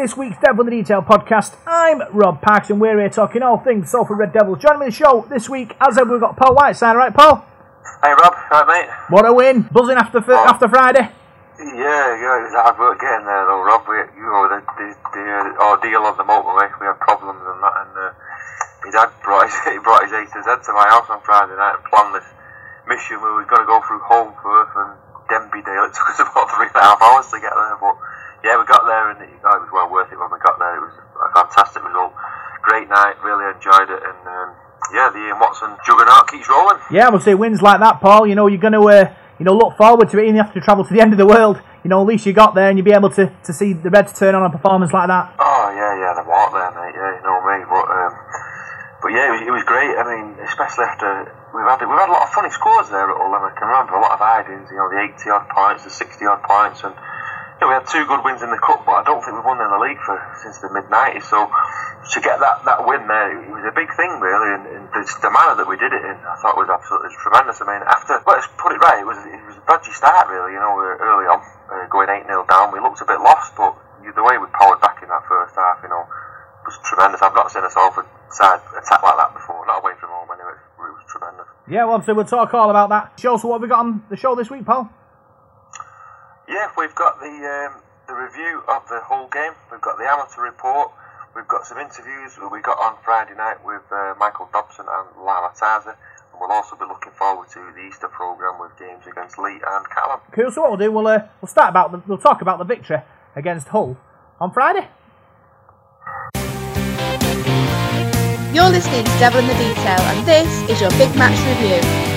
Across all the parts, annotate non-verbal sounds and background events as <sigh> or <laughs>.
this week's Devil in the Detail podcast. I'm Rob Parks and we're here talking all things Salford Red Devils. Joining me in the show this week, as ever, we've got Paul Whiteside. Right, Paul? Hey Rob, right mate? What a win. Buzzing after fr- after Friday. Yeah, yeah, it was hard work getting there though, Rob. We, you know, the, the, the uh, ordeal on the motorway, we had problems and that, and uh, his dad brought his, <laughs> he brought his A to Z to my house on Friday night and planned this mission where we were going to go through Holmfirth and Denby Dale. It took us <laughs> about three and a half hours to get there, but yeah, we got there and it, oh, it was well worth it when we got there. It was a fantastic result. Great night, really enjoyed it, and um, yeah, the Ian Watson juggernaut keeps rolling. Yeah, we'll see wins like that, Paul. You know, you're going to uh, you know look forward to it. You have to travel to the end of the world. You know, at least you got there and you'll be able to, to see the Reds turn on a performance like that. Oh yeah, yeah, the walk there, mate. Yeah, you know me. But um, but yeah, it was, it was great. I mean, especially after we've had we've had a lot of funny scores there at Hull. I can remember a lot of hidings. You know, the eighty odd points, the sixty odd points, and know, we had two good wins in the cup. But I don't think we've won in the league for since the mid nineties. So to get that, that win there, it was a big thing really, and, and the, the manner that we did it in, I thought was absolutely tremendous. I mean, after let's put it right, it was it was a dodgy start really. You know, early on, uh, going eight 0 down, we looked a bit lost, but the way we powered back in that first half, you know, was tremendous. I've not seen a Salford side attack like that before, not away from home anyway. It was tremendous. Yeah, well, so we'll talk all about that. Show, so what have we got on the show this week, Paul? Yeah, we've got the um, the review of the whole game. We've got the amateur report. We've got some interviews that we got on Friday night with uh, Michael Dobson and Lama Tasi. And we'll also be looking forward to the Easter programme with games against Leigh and Catalans. Cool. So what we'll do, we'll uh, we'll start about the, we'll talk about the victory against Hull on Friday. You're listening to Devil in the Detail, and this is your big match review.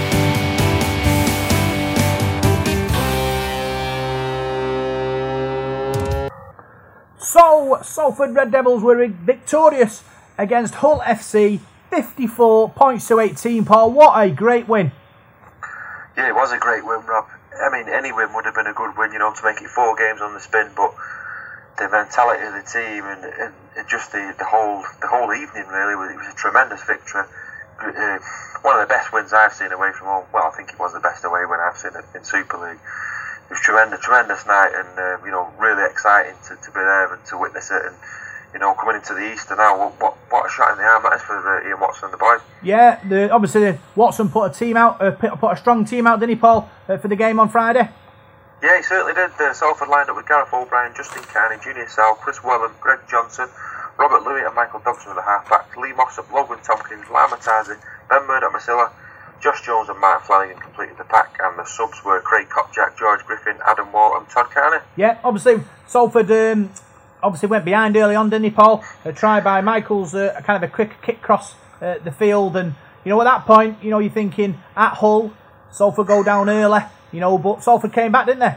So, Salford Red Devils were victorious against Hull FC, 54 points to 18. Paul, what a great win! Yeah, it was a great win, Rob. I mean, any win would have been a good win, you know, to make it four games on the spin, but the mentality of the team and, and just the, the whole the whole evening really was, it was a tremendous victory. Uh, one of the best wins I've seen away from home. Well, I think it was the best away win I've seen in Super League. It was tremendous, tremendous night, and uh, you know, really exciting to, to be there and to witness it. And you know, coming into the Easter now, what what, what a shot in the arm that is for uh, Ian Watson and the boys. Yeah, the, obviously Watson put a team out, uh, put a strong team out, didn't he, Paul, uh, for the game on Friday? Yeah, he certainly did. Uh, Salford lined up with Gareth O'Brien, Justin Carney, Junior Sa'u, Chris Welham, Greg Johnson, Robert Lui and Michael Dobson with the half-backs, Lee Mossop, Logan Tomkins, Lama Tasi, Ben Murdoch Masila, Josh Jones and Mark Flanagan completed the pack, and the subs were Craig Kopczak, George Griffin, Adam Walne and Todd Carney. Yeah, obviously Salford um, obviously went behind early on, didn't he, Paul? A try by Michaels, uh, kind of a quick kick cross uh, the field, and you know at that point, you know you're thinking at Hull, Salford go down early, you know, but Salford came back, didn't they?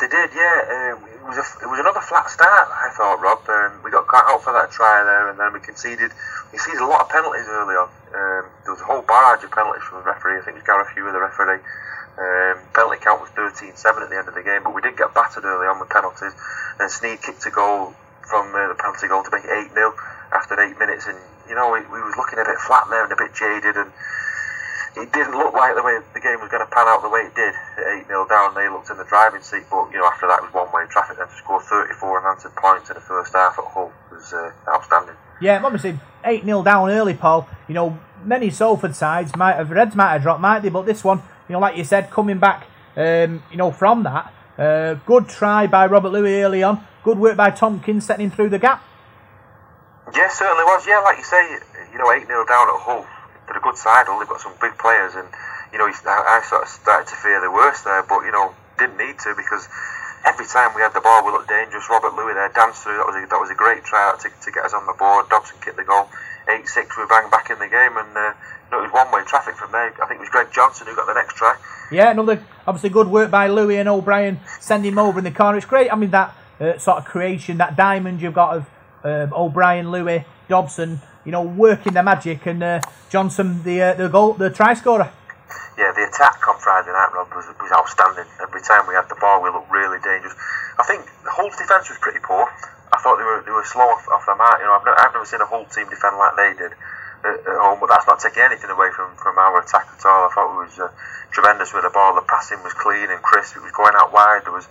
They did, yeah. Um, was a, it was another flat start, I thought, Rob. Um, we got caught out for that try there, and then we conceded. We conceded a lot of penalties early on. Um, there was a whole barrage of penalties from the referee. I think it was Gareth Hewer, the referee. Um, penalty count was 13-7 at the end of the game, but we did get battered early on with penalties. And Sneyd kicked a goal from uh, the penalty goal to make it 8-0 after eight minutes, and you know we, we was looking a bit flat there and a bit jaded, and it didn't look like the way the game was going to pan out the way it did at 8 0 down. They looked in the driving seat, but you know after that it was one way traffic. Then to score 34 unanswered points in the first half at Hull was uh, outstanding. Yeah, obviously 8 0 down early, Paul. You know, many Salford sides might have, Reds might have dropped, might they? But this one, you know, like you said, coming back, um, you know, from that, uh, good try by Robert Lui early on. Good work by Tomkins setting him through the gap. Yeah, certainly was. Yeah, like you say, you know, 8 0 down at Hull. They're a good side. Hull. They've got some big players, and you know, I, I sort of started to fear the worst there, but you know, didn't need to because every time we had the ball, we looked dangerous. Robert Lui there danced through. That was a, that was a great try to, to get us on the board. Dobson kicked the goal. 8 6, we bang back in the game, and uh, you know, it was one way traffic from there. I think it was Greg Johnson who got the next try. Yeah, another obviously good work by Lui and O'Brien, sending him over in the corner. It's great. I mean, that uh, sort of creation, that diamond you've got of um, O'Brien, Lui, Dobson, you know, working their magic, and uh, Johnson, the uh, the goal, the try scorer. Yeah, the attack on Friday night, Rob, was, was outstanding. Every time we had the ball, we looked really dangerous. I think Hull's defence was pretty poor. I thought they were they were slow off, off the mark. You know, I've never, I've never seen a Hull team defend like they did. at, at home, but that's not taking anything away from, from our attack at all. I thought it was uh, tremendous with the ball. The passing was clean and crisp. It was going out wide. There was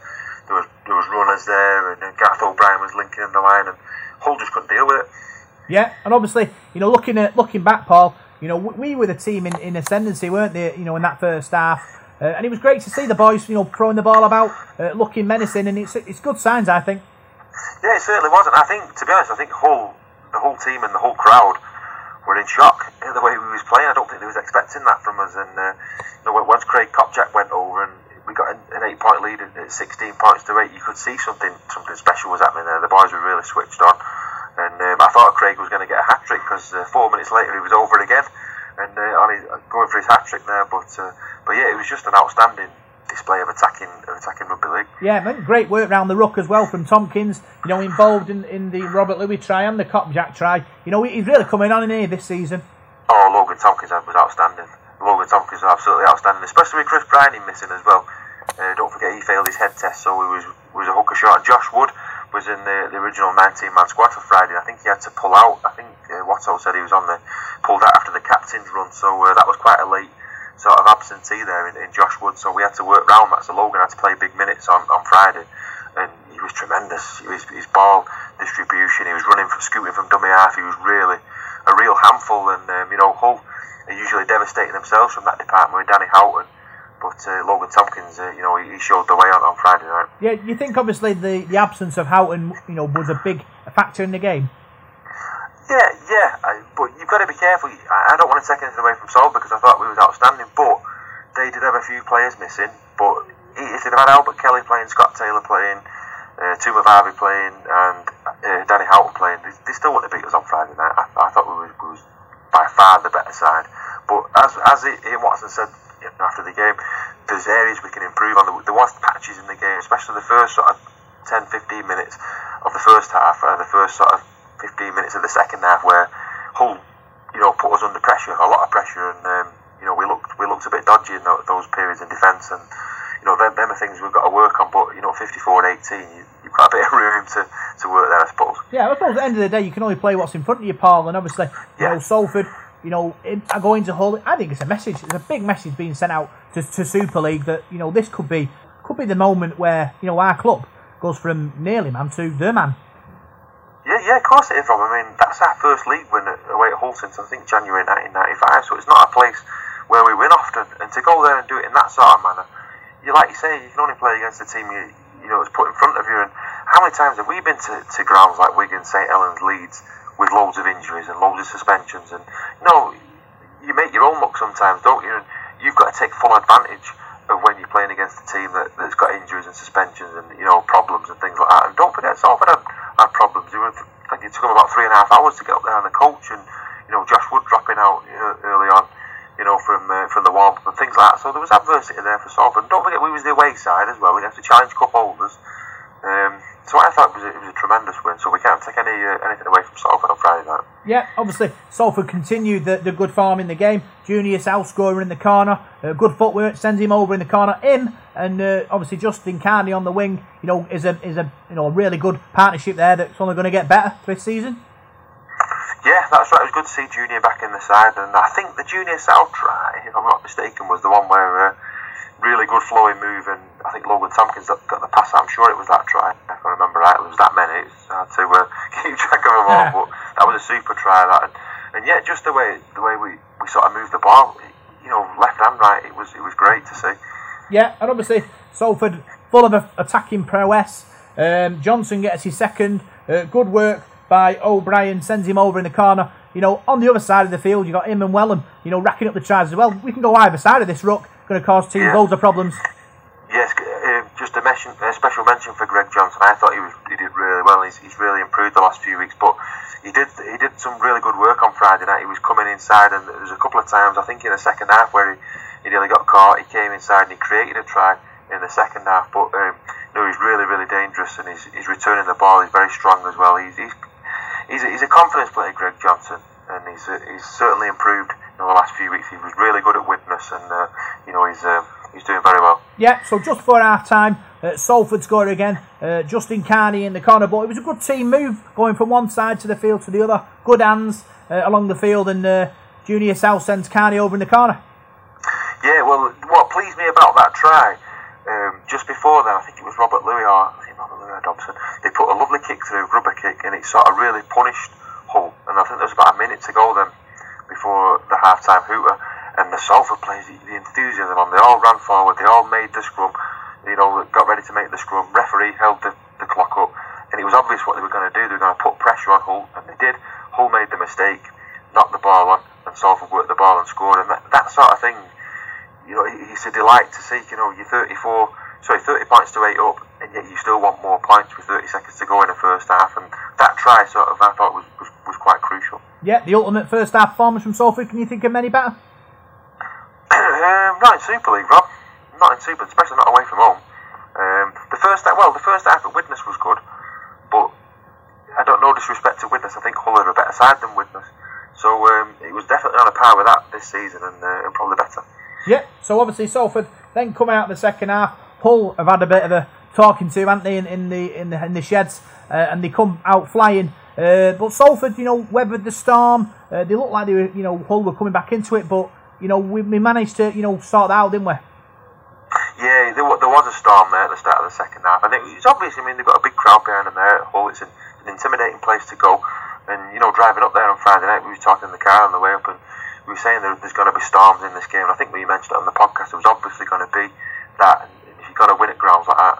there was there was runners there, and uh, Gareth O'Brien was linking in the line, and Hull just couldn't deal with it. Yeah, and obviously, you know, looking at looking back, Paul, you know, we were the team in, in ascendancy, weren't they? You know, in that first half, uh, and it was great to see the boys, you know, throwing the ball about, uh, looking menacing, and it's it's good signs, I think. Yeah, it certainly was, and I think, to be honest, I think the whole team and the whole crowd were in shock at the way we was playing. I don't think they was expecting that from us. And uh, you know, once Craig Kopczak went over and we got an eight-point lead at 16 points to eight, you could see something something special was happening there. The boys were really switched on, and um, I thought Craig was going to get a hat trick because uh, four minutes later he was over again and uh, on his, going for his hat trick there. But uh, but yeah, it was just an outstanding display of attacking of attacking rugby league. Yeah, man, great work round the ruck as well from Tomkins. You know, involved in, in the Robert Lui try and the Kopczak try. You know, he's really coming on in here this season. Oh, Logan Tomkins was outstanding. Logan Tomkins was absolutely outstanding, especially with Chris Brining missing as well. Uh, don't forget he failed his head test, so he was was a hooker short. Josh Wood was in the, the original 19-man squad for Friday. I think he had to pull out. I think uh, Watto said he was on the pulled out after the captain's run, so uh, that was quite a late sort of absentee there in, in Josh Wood. So we had to work round that. So Logan had to play big minutes on, on Friday, and he was tremendous. His, his ball distribution, he was running from scooting from dummy half. He was really a real handful, and um, you know Hull are usually devastating themselves from that department with Danny Houghton. But uh, Logan Tomkins, uh, you know, he showed the way on, on Friday night. Yeah, you think obviously the, the absence of Houghton, you know, was a big factor in the game. Yeah, yeah, I, but you've got to be careful. I, I don't want to take anything away from Sol because I thought we was outstanding, but they did have a few players missing. But if they'd have had Albert Kelly playing, Scott Taylor playing, uh, Tuimavave playing, and uh, Danny Houghton playing, they, they, still wouldn't have beat us on Friday night. I, I thought we was, we was by far the better side. But as as Ian Watson said after the game, there's areas we can improve on. There was patches in the game, especially the first sort of 10, 15 minutes of the first half, or the first sort of 15 minutes of the second half, where Hull, you know, put us under pressure, a lot of pressure, and um, you know we looked we looked a bit dodgy in those periods in defence, and you know them, them are things we've got to work on. But you know, 54 and 18, you, you've got a <laughs> bit of room to, to work there, I suppose. Yeah, I suppose at the end of the day, you can only play what's in front of you, Paul, and obviously, you yeah. know, Salford you know, in, going to Hull, I think it's a message. It's a big message being sent out to, to Super League that you know this could be could be the moment where you know our club goes from nearly man to the man. Yeah, yeah, of course it is, Rob. I mean, that's our first league win away at Hull since I think January 1995. So it's not a place where we win often, and to go there and do it in that sort of manner, you like you say, you can only play against the team you you know that's put in front of you. And how many times have we been to, to grounds like Wigan, St Helens, Leeds? with loads of injuries and loads of suspensions. And you know, you make your own luck sometimes, don't you? And you've got to take full advantage of when you're playing against a team that, that's got injuries and suspensions and you know problems and things like that. And don't forget, Salford had, had problems. It, was, think it took them about three and a half hours to get up there on the coach, and you know Josh Wood dropping out early on. You know, from uh, from the warm and things like that. So there was adversity there for Salford. And don't forget, we was the away side as well. We have to challenge cup holders. Um, so I thought it was, a, it was a tremendous win. So we can't take any uh, anything away from Salford. Yeah, obviously Salford continued the, the good form in the game. Junius outscorer in the corner, uh, good footwork sends him over in the corner. Him and uh, obviously Justin Carney on the wing. You know, is a is a you know a really good partnership there that's only going to get better this season. Yeah, that's right. It was good to see Junior back in the side, and I think the Junior Sa'u try, if I'm not mistaken, was the one where uh, really good flowing move, and I think Logan Tomkins got the pass. I'm sure it was that try. If I remember right, it was that many. It's hard to uh, <laughs> keep track of them all, but that was a super try. That and, and yeah, just the way the way we, we sort of moved the ball, you know, left and right. It was it was great to see. Yeah, and obviously Salford full of attacking prowess. Um, Johnson gets his second. Uh, good work by O'Brien, sends him over in the corner. You know, on the other side of the field, you've got him and Welham, you know, racking up the tries as well. We can go either side of this ruck going to cause teams yeah. loads of problems. Yes, just a, mention, a special mention for Greg Johnson. I thought he was he did really well. He's, he's really improved the last few weeks, but he did he did some really good work on Friday night. He was coming inside, and there was a couple of times I think in the second half where he, he nearly got caught. He came inside and he created a try in the second half, but um, no, he's really really dangerous, and he's, he's returning the ball. He's very strong as well. He's he's he's a, he's a confidence player, Greg Johnson, and he's he's certainly improved in the last few weeks. He was really good at Widnes, and uh, you know he's uh, he's doing very well. Yeah. So just for half time, Uh, Salford scored again. Uh, Justin Carney in the corner, but it was a good team move going from one side to the field to the other. Good hands uh, along the field, and uh, Junior Sa'u sends Carney over in the corner. Yeah, well, what pleased me about that try, um, just before then, I think it was Robert Lui or I think Robert Lui or Dobson. They put a lovely kick through, rubber kick, and it sort of really punished Hull. And I think there was about a minute to go then before the half-time hooter. And the Salford players, the, the enthusiasm on, they all ran forward, they all made the scrum, you know, got ready to make the scrum. Referee held the, the clock up, and it was obvious what they were going to do. They were going to put pressure on Hull, and they did. Hull made the mistake, knocked the ball on, and Salford worked the ball and scored. And that, that sort of thing, you know, it's a delight to see. You know, you're 34, sorry, 30 points to eight up, and yet you still want more points with 30 seconds to go in the first half. And that try, sort of, I thought was, was, was quite crucial. Yeah, the ultimate first half performance from Salford. Can you think of many better? Super League, Rob. Not in Super, especially not away from home. Um, the first half, well, the first half at Widnes was good, but I don't know disrespect to Widnes. I think Hull are a better side than Widnes, so um, it was definitely on a par with that this season, and, uh, and probably better. Yeah, so obviously Salford then come out the second half. Hull have had a bit of a talking to, haven't they, in, in the in the in the sheds, uh, and they come out flying. Uh, but Salford, you know, weathered the storm. Uh, they looked like they were, you know, Hull were coming back into it, but you know, we, we managed to, you know, sort that out, didn't we? Yeah, there, there was a storm there at the start of the second half, and it, it's obvious. I mean, they've got a big crowd behind them there at Hull. It's an, an intimidating place to go, and you know, driving up there on Friday night, we were talking in the car on the way up, and we were saying there, there's going to be storms in this game. And I think we mentioned it on the podcast. It was obviously going to be that, and if you're going to win at grounds like that,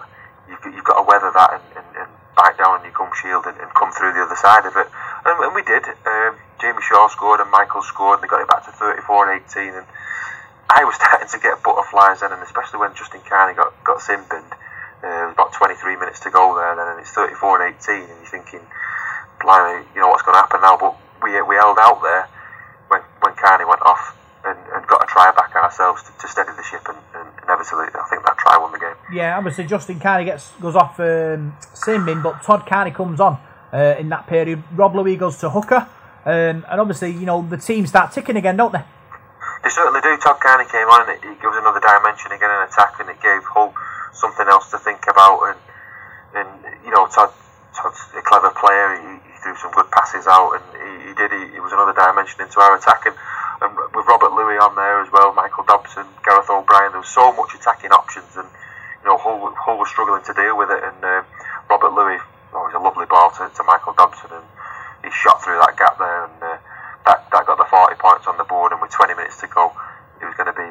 you've, got- you've got to weather that and, and, and bite down on your gum shield and, and come through the other side of it. And, and we did. Um, Jamie Shaul scored and Michael scored, and they got it back to 34-18. And I was <laughs> starting to get butterflies then, and especially when Justin Carney got got sin binned. Uh, about 23 minutes to go there, then, and it's 34 and 18, and you're thinking, blimey, you know what's going to happen now? But we we held out there when when Carney went off and, and got a try back ourselves to, to steady the ship, and, and inevitably, I think that try won the game. Yeah, obviously Justin Carney gets goes off um, but Todd Carney comes on uh, in that period. Rob Lui goes to hooker, um, and obviously you know the team start ticking again, don't they? They certainly do. Todd Carney came on and it, it gives another dimension again in attack and it gave Hull something else to think about and and you know Todd Todd's a clever player. He, he threw some good passes out and he, he did. He, was another dimension into our attack and, and with Robert Lui on there as well, Michael Dobson, Gareth O'Brien. There was so much attacking options and you know Hull, Hull was struggling to deal with it and uh, Robert Lui. Oh, was a lovely ball to, to Michael Dobson and he shot through that gap there and. Uh, that, that got the 40 points on the board, and with 20 minutes to go, it was going to be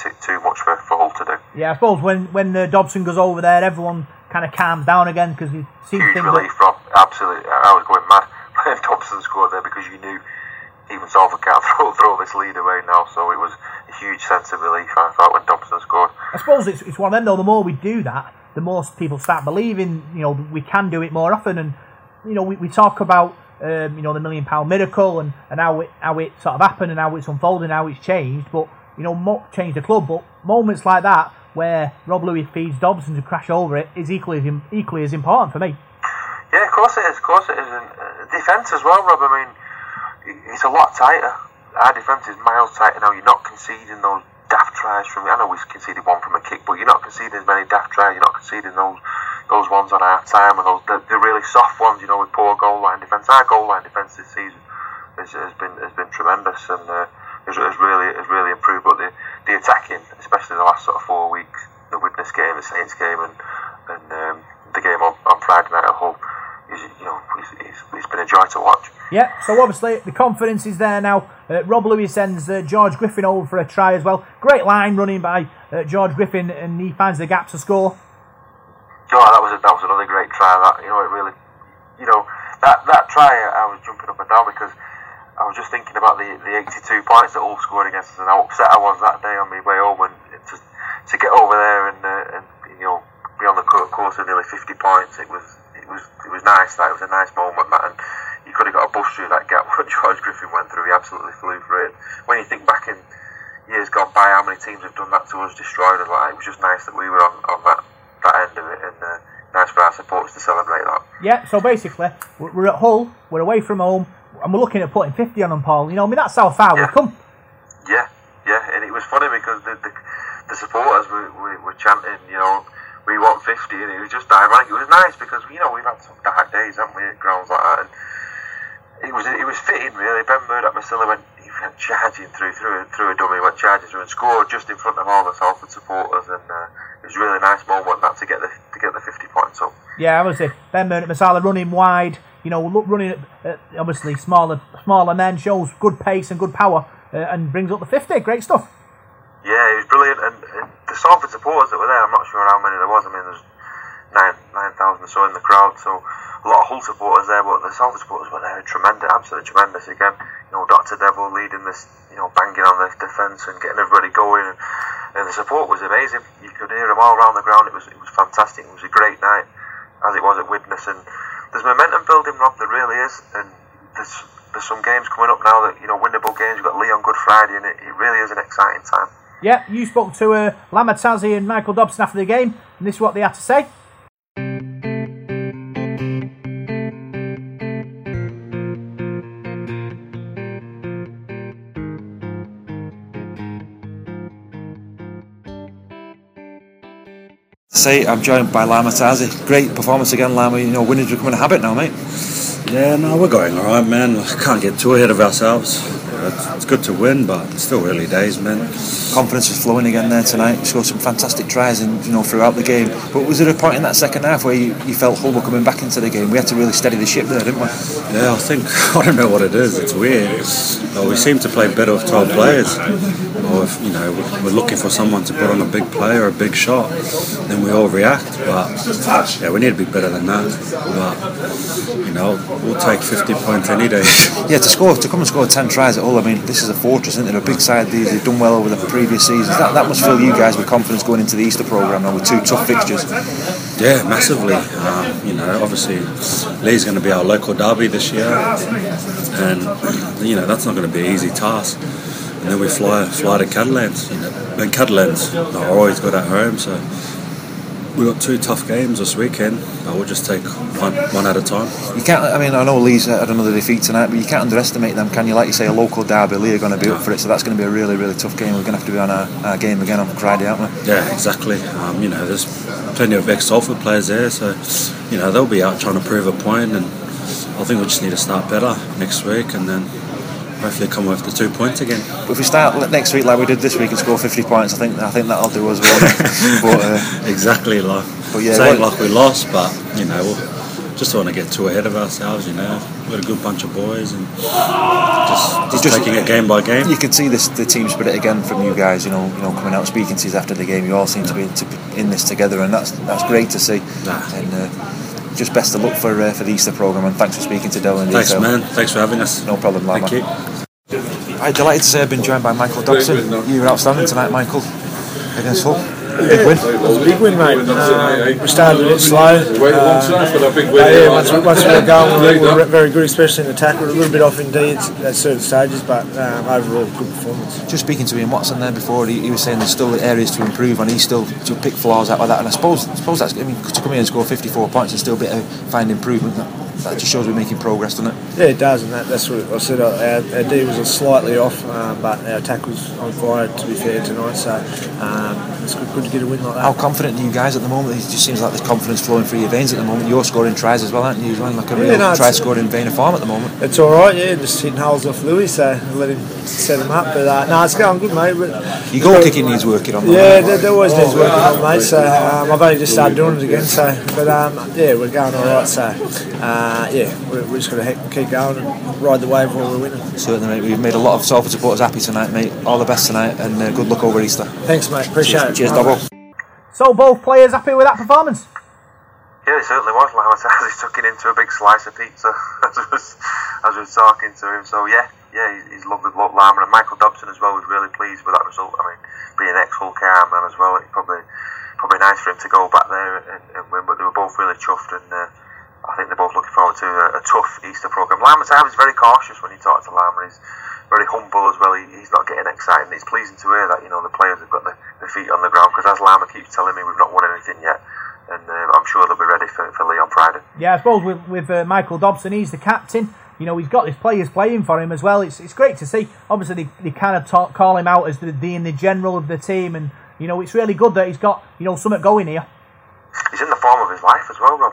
too, too much for, for Hull to do. Yeah, I suppose when when uh, Dobson goes over there, everyone kind of calms down again because you see Huge things. relief That, from absolutely. I was going mad <laughs> when Dobson scored there because you knew even Salford can't <laughs> throw, throw this lead away now, so it was a huge sense of relief. I thought when Dobson scored. I suppose it's it's one of them though. The more we do that, the more people start believing. You know, we can do it more often, and you know, we, we talk about. Um, you know the million pound miracle and, and how it how it sort of happened and how it's unfolding, and how it's changed. But you know, mo- changed the club. But moments like that where Rob Lui feeds Dobson to crash over it is equally as equally as important for me. Yeah, of course it is. Of course it is. And uh, defence as well, Rob. I mean, it's a lot tighter. Our defence is miles tighter now. You're not conceding those daft tries from. I know we conceded one from a kick, but you're not conceding as many daft tries. You're not conceding those those ones on our time and those the, the really soft ones. You know, with poor goal line defence. Our goal line defence this season has, has been has been tremendous and uh, has, has really has really improved. But the the attacking, especially the last sort of four weeks, the Widnes game, the Saints game, and and um, the game on, on Friday night at Hull, is you know it's, it's, it's been a joy to watch. Yeah, so obviously the confidence is there now. Uh, Rob Lui sends uh, George Griffin over for a try as well. Great line running by uh, George Griffin, and he finds the gap to score. Oh, that was a, that was another great try. That you know, it really, you know, that that try, I was jumping up and down because I was just thinking about the the 82 points that all scored against us and how upset I was that day on my way home and to to get over there and uh, and you know be on the co- course of nearly 50 points. It was it was it was nice. That it was a nice moment, Matt. And you could have got a bus through that gap <laughs> what George Griffin went through. He absolutely flew through it. When you think back in years gone by, how many teams have done that to us, destroyed us? Like it was just nice that we were on, on that that end of it, and uh, nice for our supporters to celebrate that. Yeah, so basically we're at Hull, we're away from home, and we're looking at putting 50 on them, Paul. You know, I mean that's how far Yeah. we've come. Yeah, yeah, and it was funny because the the, the supporters were, were, were chanting, you know, we want 50, and it was just ironic. It was nice because you know we've had some dark days, haven't we, at grounds like that. And it was it was fitting really. Ben Murdoch Masila went he went charging through through through a dummy, went charging through and scored just in front of all the Salford supporters, and uh, it was a really nice moment that to get the to get the 50 points up. Yeah, obviously Ben Murdoch Masila running wide. You know, running at obviously smaller smaller men shows good pace and good power, uh, and brings up the 50. Great stuff. Yeah, was brilliant, and, and the Salford supporters that were there, I'm not sure how many there was. I mean, there's nine nine thousand or so in the crowd, so a lot of Hull supporters there, but the Salford supporters were there, tremendous, absolutely tremendous. Again, you know, Doctor Devil leading this, you know, banging on the defence and getting everybody going, and, and the support was amazing. You could hear them all around the ground. It was it was fantastic. It was a great night, as it was at Widnes, and there's momentum building, Rob. There really is, and there's there's some games coming up now that you know winnable games. We've got Leon Good Friday, and it, it really is an exciting time. Yeah, you spoke to uh, Lama Tasi and Michael Dobson after the game, and this is what they had to say. Say, I'm joined by Lama Tasi. Great performance again, Lama. You know, winning's becoming a habit now, mate. Yeah, no, we're going all right, man. Can't get too ahead of ourselves. It's, it's good to win, but it's still early days, man. Confidence is flowing again there tonight. Scored some fantastic tries, and you know, throughout the game. But was there a point in that second half where you, you felt Hull were coming back into the game? We had to really steady the ship there, didn't we? Yeah, I think <laughs> I don't know what it is. It's weird. Uh, we seem to play better with 12 players. If you know we're looking for someone to put on a big play or a big shot, then we all react. But yeah, we need to be better than that. But you know, we'll take 50 points any day. <laughs> Yeah, to score, to come and score 10 tries at all. I mean, this is a fortress, isn't it? A big side, these, they've done well over the previous seasons. That, that must fill you guys with confidence going into the Easter programme now with two tough fixtures. Yeah, massively. Um, you know, obviously, Leigh's going to be our local derby this year, and you know that's not going to be an easy task. And then we fly fly to Catalans, you know, and Catalans are always good at home, so we've got two tough games this weekend, but we'll just take one one at a time. You can't, I mean, I know Leigh's had another defeat tonight, but you can't underestimate them, can you? Like you say, a local derby, Leigh are going to be up for it, so that's going to be a really, really tough game. We're going to have to be on our, our game again on Friday, aren't we? Yeah, exactly. Um, you know, there's plenty of ex-Salford players there, so you know they'll be out trying to prove a point, and I think we just need to start better next week, and then hopefully come with the two points again. But if we start next week like we did this week and score 50 points, I think I think that'll do us well. <laughs> but, uh, exactly, like But yeah, what- like we lost, but you know, we'll just don't want to get too ahead of ourselves. You know, we're a good bunch of boys, and just, just, Just- taking it game by game. you can see this the team spirit again from you guys. You know, you know, coming out speaking to us after the game. You all seem to be, to be in this together, and that's that's great to see. Nah. And uh, just best of luck for uh, for the Easter program. And thanks for speaking to Dylan. Thanks, detail. man. Thanks for having us. No problem. Thank you. I'm delighted to say I've been joined by Michael Dobson. You were outstanding tonight, Michael, against Hull. Big win. It was a big win, mate. Um, we started a bit slow. Uh, but yeah, once, we- once we were going, we were very good, especially in attack. We were a little bit off indeed at certain stages, but um, overall, good performance. Just speaking to Ian Watson there before, he, he was saying there's still areas to improve, and he's still to pick flaws out of that. And I suppose, I suppose that's I mean to come in and score 54 points and still be able to find improvement. That, that just shows we're making progress, doesn't it? Yeah, it does, and that, that's what I said. Our, our D was slightly off, um, but our attack was on fire, to be fair, tonight. So um, it's good, good to get a win like that. How confident are you guys at the moment? It just seems like there's confidence flowing through your veins at the moment. You're scoring tries as well, aren't you? You're running like a Yeah, real no, try scoring vein of farm at the moment. It's all right, yeah. Just hitting holes off Lui, so let him set him up. But uh, no, it's going good, mate. But, Your goal kicking needs working on. Yeah, there, there always needs working on, mate. So um, I've only just started doing it again. So, but um, yeah, we're going all right. So uh, yeah, we're, we're just going to keep going and ride the wave while we're winning. Certainly, mate. We've made a lot of Salford supporters happy tonight, mate. All the best tonight, and uh, good luck over Easter. Thanks, mate. Appreciate it. Cheers, Bye, double. So both players happy with that performance. Yeah, it certainly was. Like I said, <laughs> he took it into a big slice of pizza <laughs> as I was, as was talking to him. So yeah, yeah, he's, he's loved the bloke Lama and Michael Dobson as well was really pleased with that result. I mean, being an ex Hull KR man as well, it's probably probably nice for him to go back there and, and win. But they were both really chuffed, and uh, I think they're both looking forward to a, a tough Easter program. Lama I was very cautious when he talked to Lama. He's very humble as well. He, he's not getting excited. And it's pleasing to hear that you know the players have got the, the feet on the ground because as Lama keeps telling me, we've not won anything yet. And uh, I'm sure they'll be ready for, for Leigh on Friday. Yeah, I suppose with, with uh, Michael Dobson, he's the captain. You know, he's got his players playing for him as well. It's, it's great to see. Obviously, they, they kind of talk, call him out as the, being the general of the team, and you know, it's really good that he's got you know something going here. he's in the form of his life as well, Rob.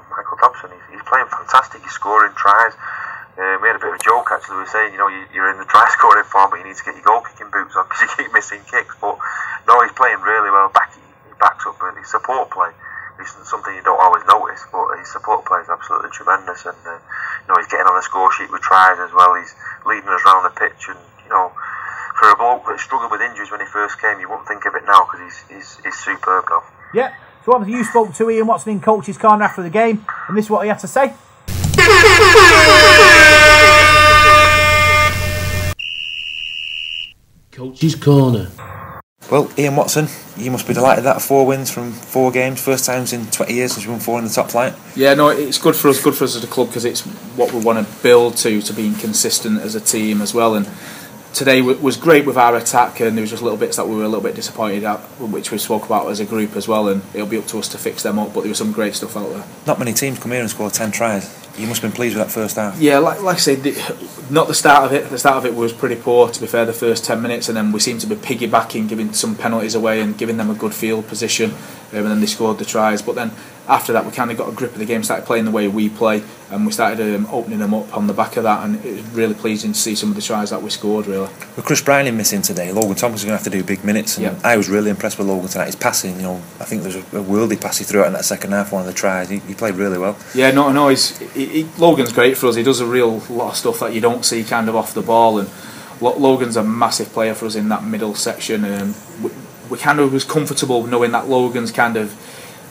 Dobson. He's, he's playing fantastic. He's scoring tries. Uh, we had a bit of a joke actually. We were saying, you know, you, you're in the try <laughs> scoring form, but you need to get your goal kicking boots on because <laughs> you keep missing kicks. But no, he's playing really well. Back, he backs up, and his support play is something you don't always notice. But his support play is absolutely tremendous, and uh, you know, he's getting on the score sheet with tries as well. He's leading us around the pitch, and you know, for a bloke that struggled with injuries when he first came, you wouldn't think of it now because he's, he's he's superb now. Yeah. So obviously you spoke to Ian Watson in coach's corner after the game, and this is what he had to say. Coach's corner. Well, Ian Watson, you must be delighted that four wins from four games, first times in 20 years since we won four in the top flight. Yeah, no, it's good for us, good for us as a club because it's what we want to build to, to being consistent as a team as well. And today was great with our attack, and there was just little bits that we were a little bit disappointed at, which we spoke about as a group as well. And it'll be up to us to fix them up. But there was some great stuff out there. Not many teams come here and score 10 tries. You must have been pleased with that first half. Yeah, like, like I said, the, not the start of it. The start of it was pretty poor, to be fair, the first 10 minutes, and then we seemed to be piggybacking, giving some penalties away and giving them a good field position, um, and then they scored the tries. But then after that, we kind of got a grip of the game, started playing the way we play, and we started um, opening them up on the back of that, and it was really pleasing to see some of the tries that we scored, really. With Chris Brining missing today, Logan Thompson's going to have to do big minutes. And Yeah. I was really impressed with Logan tonight. His passing, you know, I think there's a, a worldy pass he threw out in that second half, one of the tries. He, he played really well. Yeah, no, no, he's, he, he, Logan's great for us. He does a real lot of stuff that you don't see kind of off the ball, and Logan's a massive player for us in that middle section. Um, we, kind of was comfortable knowing that Logan's kind of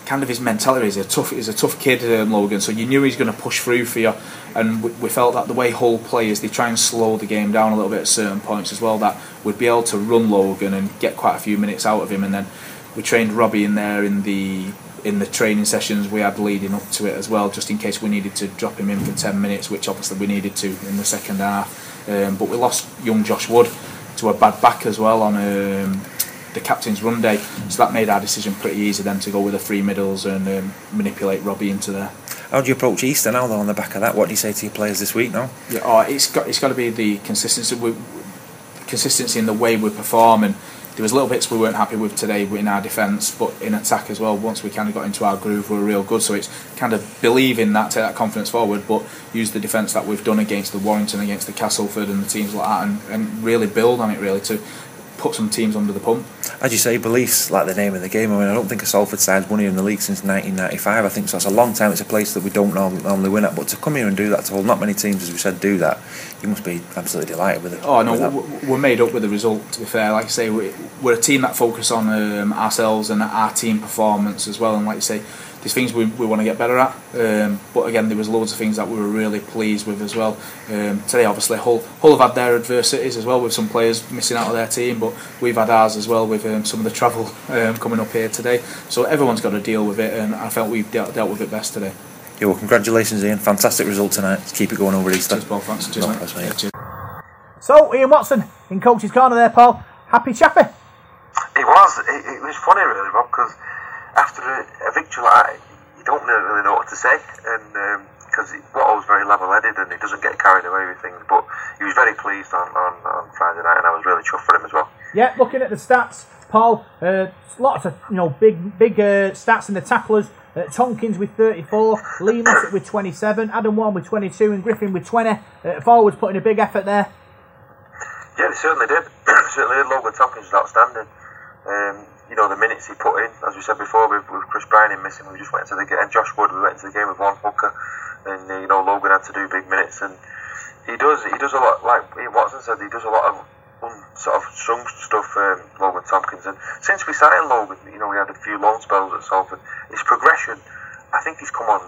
kind of his mentality. is a tough, he's a tough kid, um, Logan. So you knew he's going to push through for you, and we, we felt that the way Hull plays, they try and slow the game down a little bit at certain points as well. That we'd be able to run Logan and get quite a few minutes out of him, and then we trained Robbie in there in the in the training sessions we had leading up to it as well, just in case we needed to drop him in for 10 minutes, which obviously we needed to in the second half. Um, but we lost young Josh Wood to a bad back as well on um, the captain's run day, so that made our decision pretty easy then to go with the three middles and um, manipulate Robbie into there. How do you approach Easter now, though, on the back of that? What do you say to your players this week now? Yeah, oh, it's got it's got to be the consistency. We, consistency in the way we perform, and there was little bits we weren't happy with today in our defence, but in attack as well. Once we kind of got into our groove, we were real good. So it's kind of believing that, take that confidence forward, but use the defence that we've done against the Warrington, against the Castleford, and the teams like that, and, and really build on it really to put some teams under the pump. As you say, beliefs like the name of the game. I mean, I don't think a Salford side's won here in the league since 1995. I think so. It's a long time. It's a place that we don't norm- normally win at. But to come here and do that, to hold not many teams, as we said, do that, you must be absolutely delighted with it. Oh no, with that. w- w- we're made up with the result. To be fair, like I say, we- we're a team that focus on um, ourselves and our team performance as well. And like you say, there's things we, we want to get better at. Um, but again, there was loads of things that we were really pleased with as well. Um, today, obviously, Hull, Hull have had their adversities as well with some players missing out of their team, but we've had ours as well with um, some of the travel um, coming up here today. So everyone's got to deal with it, and I felt we've dealt, dealt with it best today. Yeah, well, congratulations, Ian. Fantastic result tonight. Let's keep it going over Easter. Cheers, Paul. Thanks. Cheers, No, mate. that's. Yeah, cheers. So Ian Watson in coach's corner there, Paul. Happy chappy. It was. It, it was funny, really, Rob, because after a, a victory like that, you don't really know what to say, and because um, was very level-headed and he doesn't get carried away with things. But he was very pleased on, on, on Friday night, and I was really chuffed for him as well. Yeah, looking at the stats, Paul, uh, lots of you know big big uh, stats in the tacklers. Uh, Tomkins with 34, Lee Mossop <coughs> with 27, Adam Walne with 22, and Griffin with 20. Uh, forwards putting a big effort there. Yeah, they certainly did. <coughs> certainly did. Logan Tomkins was outstanding. Um, you know, the minutes he put in, as we said before, with, with Chris Brining missing, we just went into the game, and Josh Wood, we went into the game with one hooker, and you know, Logan had to do big minutes, and he does, he does a lot, like Watson said, he does a lot of un, sort of some stuff, um, Logan Tomkins, and since we signed Logan, you know, we had a few loan spells at Salford, his progression, I think he's come on,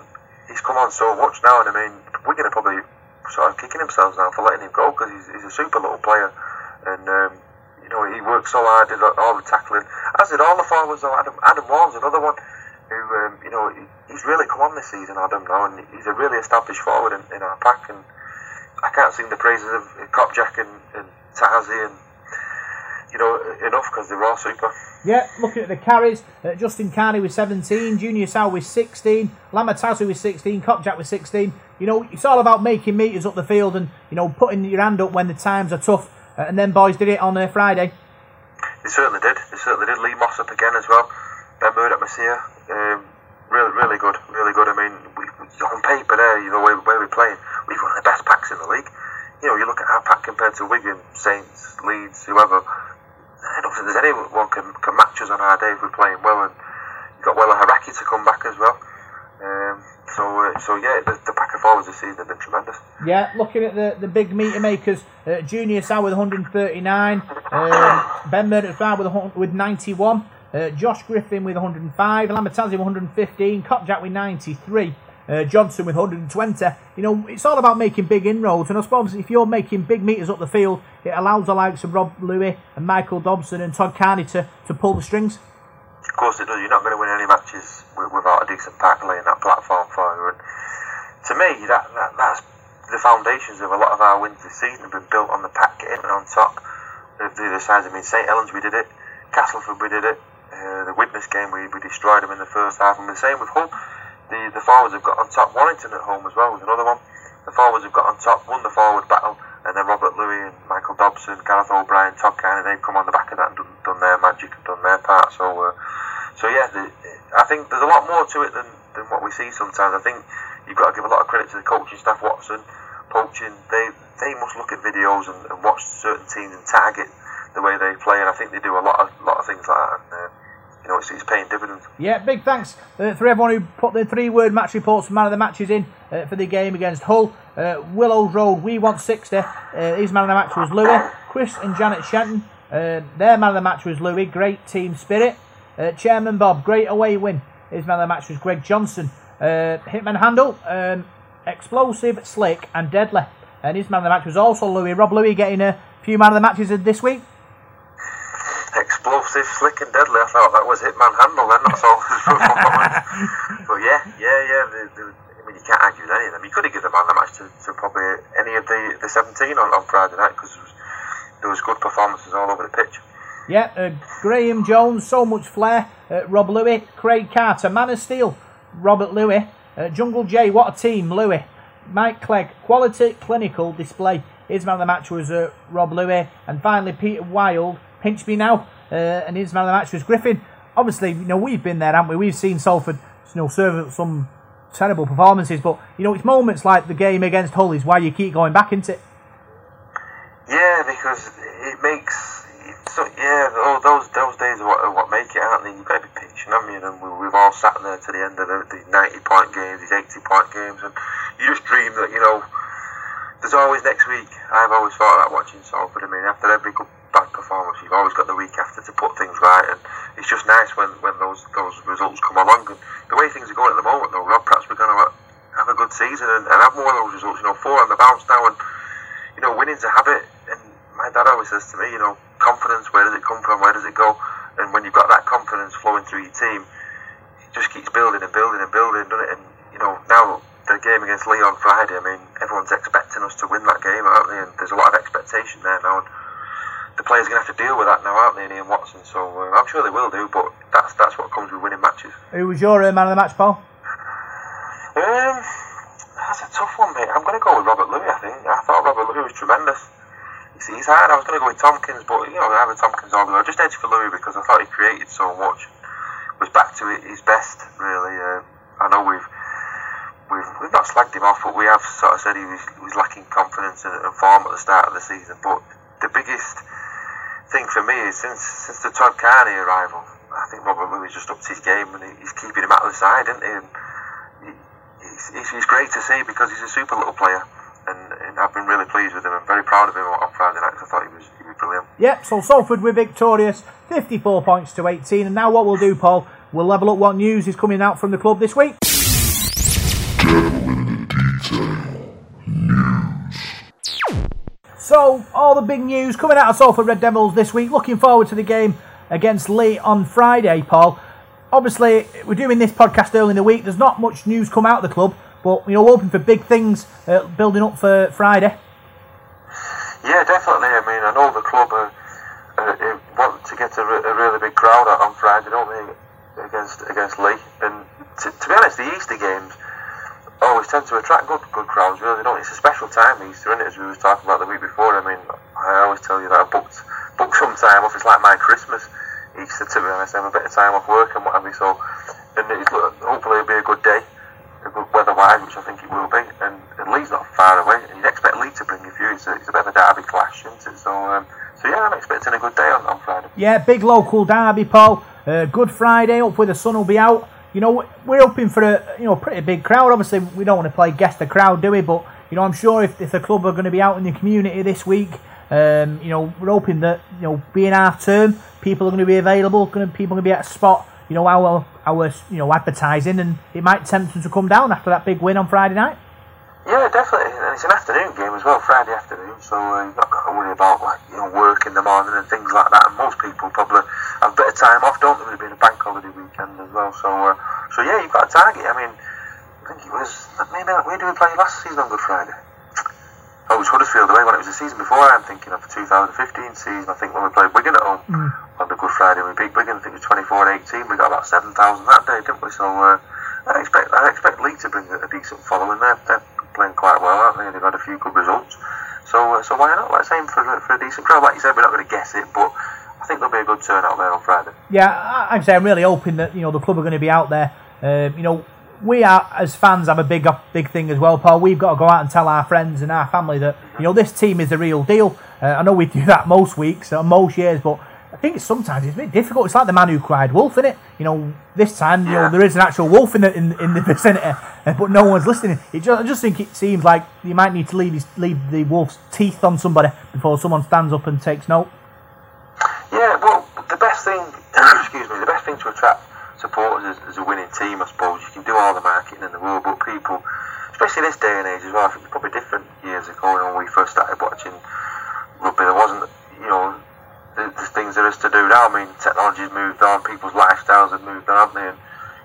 he's come on so much now, and I mean, we're going to probably sort of kicking themselves now for letting him go, because he's, he's a super little player, and um, you know, he worked so hard, did all the tackling, as did all the forwards. Though Adam, Adam Walne's another one who, um, you know, he, he's really come on this season. Adam now, and he's a really established forward in, in our pack. And I can't sing the praises of Kopczak and, and Tasi and you know enough because they're all super. Yeah, looking at the carries, uh, Justin Carney with 17, Junior Sa'u with 16, Lama Tasi with 16, Kopczak with 16. You know, it's all about making meters up the field and, you know, putting your hand up when the times are tough. Uh, and then boys did it on uh, Friday. They certainly did. They certainly did. Lee Mossop again as well. Ben Murdoch Masila. Um, really, really good, really good. I mean, we, on paper there, you know, where, where we're playing, we've one of the best packs in the league. You know, you look at our pack compared to Wigan, Saints, Leeds, whoever. I don't think there's anyone can, can match us on our day if we're playing well. And you've got Weller Hauraki to come back as well. Um, so, uh, so yeah, the, the pack of forwards this season have been tremendous. Yeah, looking at the, the big meter makers, uh, Junior Sa'u with 139, uh, <coughs> Ben Murdoch with, with 91, uh, Josh Griffin with 105, Lama Tasi with 115, Kopczak with 93. Uh, Johnson with 120. You know, it's all about making big inroads, and I suppose if you're making big meters up the field, it allows the likes of Rob Lui and Michael Dobson and Todd Carney to, to pull the strings. Of course it does. You're not going to win any matches without a decent pack laying that platform for you. And to me, that, that that's the foundations of a lot of our wins this season have been built on the pack getting on top of the other sides. I mean, St Helens we did it, Castleford we did it, uh, the Widnes game we, we destroyed them in the first half, and the same with Hull. The the forwards have got on top. Warrington at home as well was another one. The forwards have got on top, won the forward battle, and then Robert Lui and Michael Dobson, Gareth O'Brien, Todd Carney, they've come on the back of that and done, done their magic and done their part. So, uh, so yeah, the, I think there's a lot more to it than, than what we see sometimes. I think you've got to give a lot of credit to the coaching staff, Watson, Poaching. They they must look at videos and, and watch certain teams and target the way they play, and I think they do a lot of lot of things like that. And, uh, you know, it's, paying dividends. Yeah, big thanks uh, for everyone who put the three word match reports for man of the matches in uh, for the game against Hull. Uh, Willows Road, we want 60. Uh, his man of the match was Lui. Chris and Janet Shenton, uh, their man of the match was Lui. Great team spirit. Uh, Chairman Bob, great away win. His man of the match was Greg Johnson. Uh, Hitman Handle, um, explosive, slick, and deadly. And his man of the match was also Lui. Rob Lui getting a few man of the matches this week. Explosive, slick, and deadly. I thought that was Hitman Handle then, that's all. <laughs> but yeah, yeah, yeah. The, the, I mean, you can't argue with any of them. You could have given the man the match to, to probably any of the, the 17 on, on Friday night because there was, there was good performances all over the pitch. Yeah, uh, Graham Jones, so much flair. Uh, Rob Lui, Craig Carter, Man of Steel, Robert Lui, uh, Jungle J, what a team, Lui. Mike Clegg, quality clinical display. His man of the match was uh, Rob Lui, and finally Peter Wild, pinch me now, uh, and his man of the match was Griffin. Obviously, you know we've been there, haven't we? We've seen Salford, you know, serve some terrible performances, but you know it's moments like the game against Hull is why you keep going back into it. Yeah, because it makes so yeah, tho- those those days are what, are what make it, aren't they? You've got to be pitching, haven't you? And we, we've all sat there to the end of the, the 90 point games, these 80 point games, and you just dream that you know there's always next week. I've always thought that watching Salford. I mean, after every good bad performance, you've always got the week after to put things right, and it's just nice when, when those those results come along. And the way things are going at the moment, though, Rob, perhaps we're going to have a good season and, and have more of those results. You know, four on the bounce now, and you know, winning's a habit. And my dad always says to me, you know, confidence. Where does it come from? Where does it go? And when you've got that confidence flowing through your team, it just keeps building and building and building, doesn't it? And you know, now the game against Leon Friday, I mean, everyone's expecting us to win that game, aren't they? And there's a lot of expectation there now. And the players are going to have to deal with that now, aren't they, Ian Watson? So uh, I'm sure they will do, but that's that's what comes with winning matches. Who was your uh, man of the match, Paul? Um, that's a tough one, mate. I'm going to go with Robert Lui. I think I thought Robert Lui was tremendous. He's, he's hard. I was going to go with Tomkins, but you know, I have a Tomkins all the way. I just edged for Lui because I thought he created so much. Was back to his best, really. Um, I know we've we've we've not slagged him off, but we have sort of said he was, he was lacking confidence and, and form at the start of the season. But the biggest thing for me is since since the Todd Carney arrival, I think Robert Lui just upped his game and he's keeping him out of the side, isn't he? And he he's, he's, he's great to see because he's a super little player. And, and I've been really pleased with him. I'm very proud of him on Friday night 'cause I thought he was, he was brilliant. Yep, so Salford were victorious, 54 points to 18. And now what we'll do, Paul, we'll level up what news is coming out from the club this week. All the big news coming out of Salford Red Devils this week. Looking forward to the game against Leigh on Friday, Paul. Obviously, we're doing this podcast early in the week. There's not much news come out of the club, but you know, hoping for big things uh, building up for Friday. Yeah, definitely. I mean, I know the club uh, uh, want to get a, a really big crowd out on Friday, don't they, against against Leigh? And to be honest, the Easter games always tend to attract good good crowds. Really, don't. It's a special time Easter, isn't it? As we were talking about the week before. I mean, I always tell you that I booked booked some time off. It's like my Christmas. Easter, to be honest, I have a bit of time off work and what have you. So and it's, hopefully it'll be a good day, a good weather-wise, which I think it will be. And, and Leigh's not far away, and you'd expect Leigh to bring a few. It's a, it's a bit of a derby clash, isn't it? So, um, so yeah, I'm expecting a good day on, on Friday. Yeah, big local derby, Paul. Uh, good Friday. Hopefully the sun will be out. You know, we're hoping for a you know pretty big crowd. Obviously, we don't want to play guess the crowd, do we? But you know, I'm sure if, if the club are going to be out in the community this week, um, you know, we're hoping that you know, being half term, people are going to be available. Going to people going to be at a spot. You know, our our you know advertising, and it might tempt them to come down after that big win on Friday night. Yeah, definitely. And it's an afternoon game as well, Friday afternoon, so uh, you've not got to worry about like you know work in the morning and things like that. And most people probably have better time off, don't they? With it being a bank holiday weekend as well. So, uh, so yeah, you've got a target. I mean, I think it was maybe where did we play last season on Good Friday? Oh, it was Huddersfield away when it was the season before. I'm thinking of the 2015 season. I think when we played Wigan at home Mm. on the Good Friday, we beat Wigan. I think it was 24-18. We got about 7,000 that day, didn't we? So uh, I expect I expect Leeds to bring a, decent following. They're, they're playing quite well, aren't they? They've had a few good results. So uh, so why not? Let's aim for, for a decent crowd. Like you said, we're not going to guess it, but I think there'll be a good turnout there on Friday. Yeah, I- I'd say I'm really hoping that you know the club are going to be out there. Um, you know, we are as fans have a big big thing as well, Paul. We've got to go out and tell our friends and our family that you know this team is the real deal. Uh, I know we do <laughs> that most weeks, uh, most years, but think it's sometimes it's a bit difficult. It's like the man who cried wolf, is it? You know, this time you know there is an actual wolf in the in, in the <laughs> vicinity, but no one's listening. It just, I just think it seems like you might need to leave his, leave the wolf's teeth on somebody before someone stands up and takes note. Yeah, well, the best thing, <coughs> excuse me, the best thing to attract supporters is, is a winning team, I suppose. You can do all the marketing in the world, but people, especially this day and age as well, I think it's probably different years ago when we first started watching rugby. There wasn't, you know, the, the things there is to do now. I mean, technology's moved on, people's lifestyles have moved on, haven't they? And,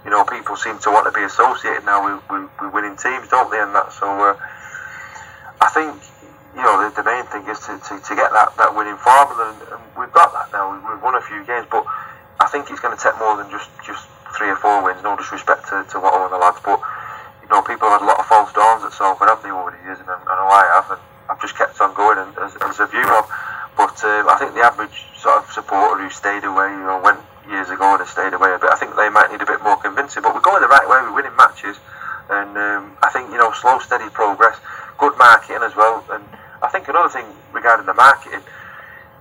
you know, people seem to want to be associated now with, with, with winning teams, don't they? And that, so uh, I think you know, the, the main thing is to, to, to get that, that winning formula, and, and we've got that now. We've, we've won a few games, but I think it's going to take more than just, just three or four wins. No disrespect to, to Watto and the lads, but you know, people have had a lot of false dawns at Salford, haven't they, over the years, and I know I have, and I've just kept on going and, as, as a view of. But um, I think the average sort of supporter who stayed away, you know, went years ago and stayed away a bit, I think they might need a bit more convincing. But we're going the right way, we're winning matches, and um, I think, you know, slow, steady progress, good marketing as well, and I think another thing regarding the marketing,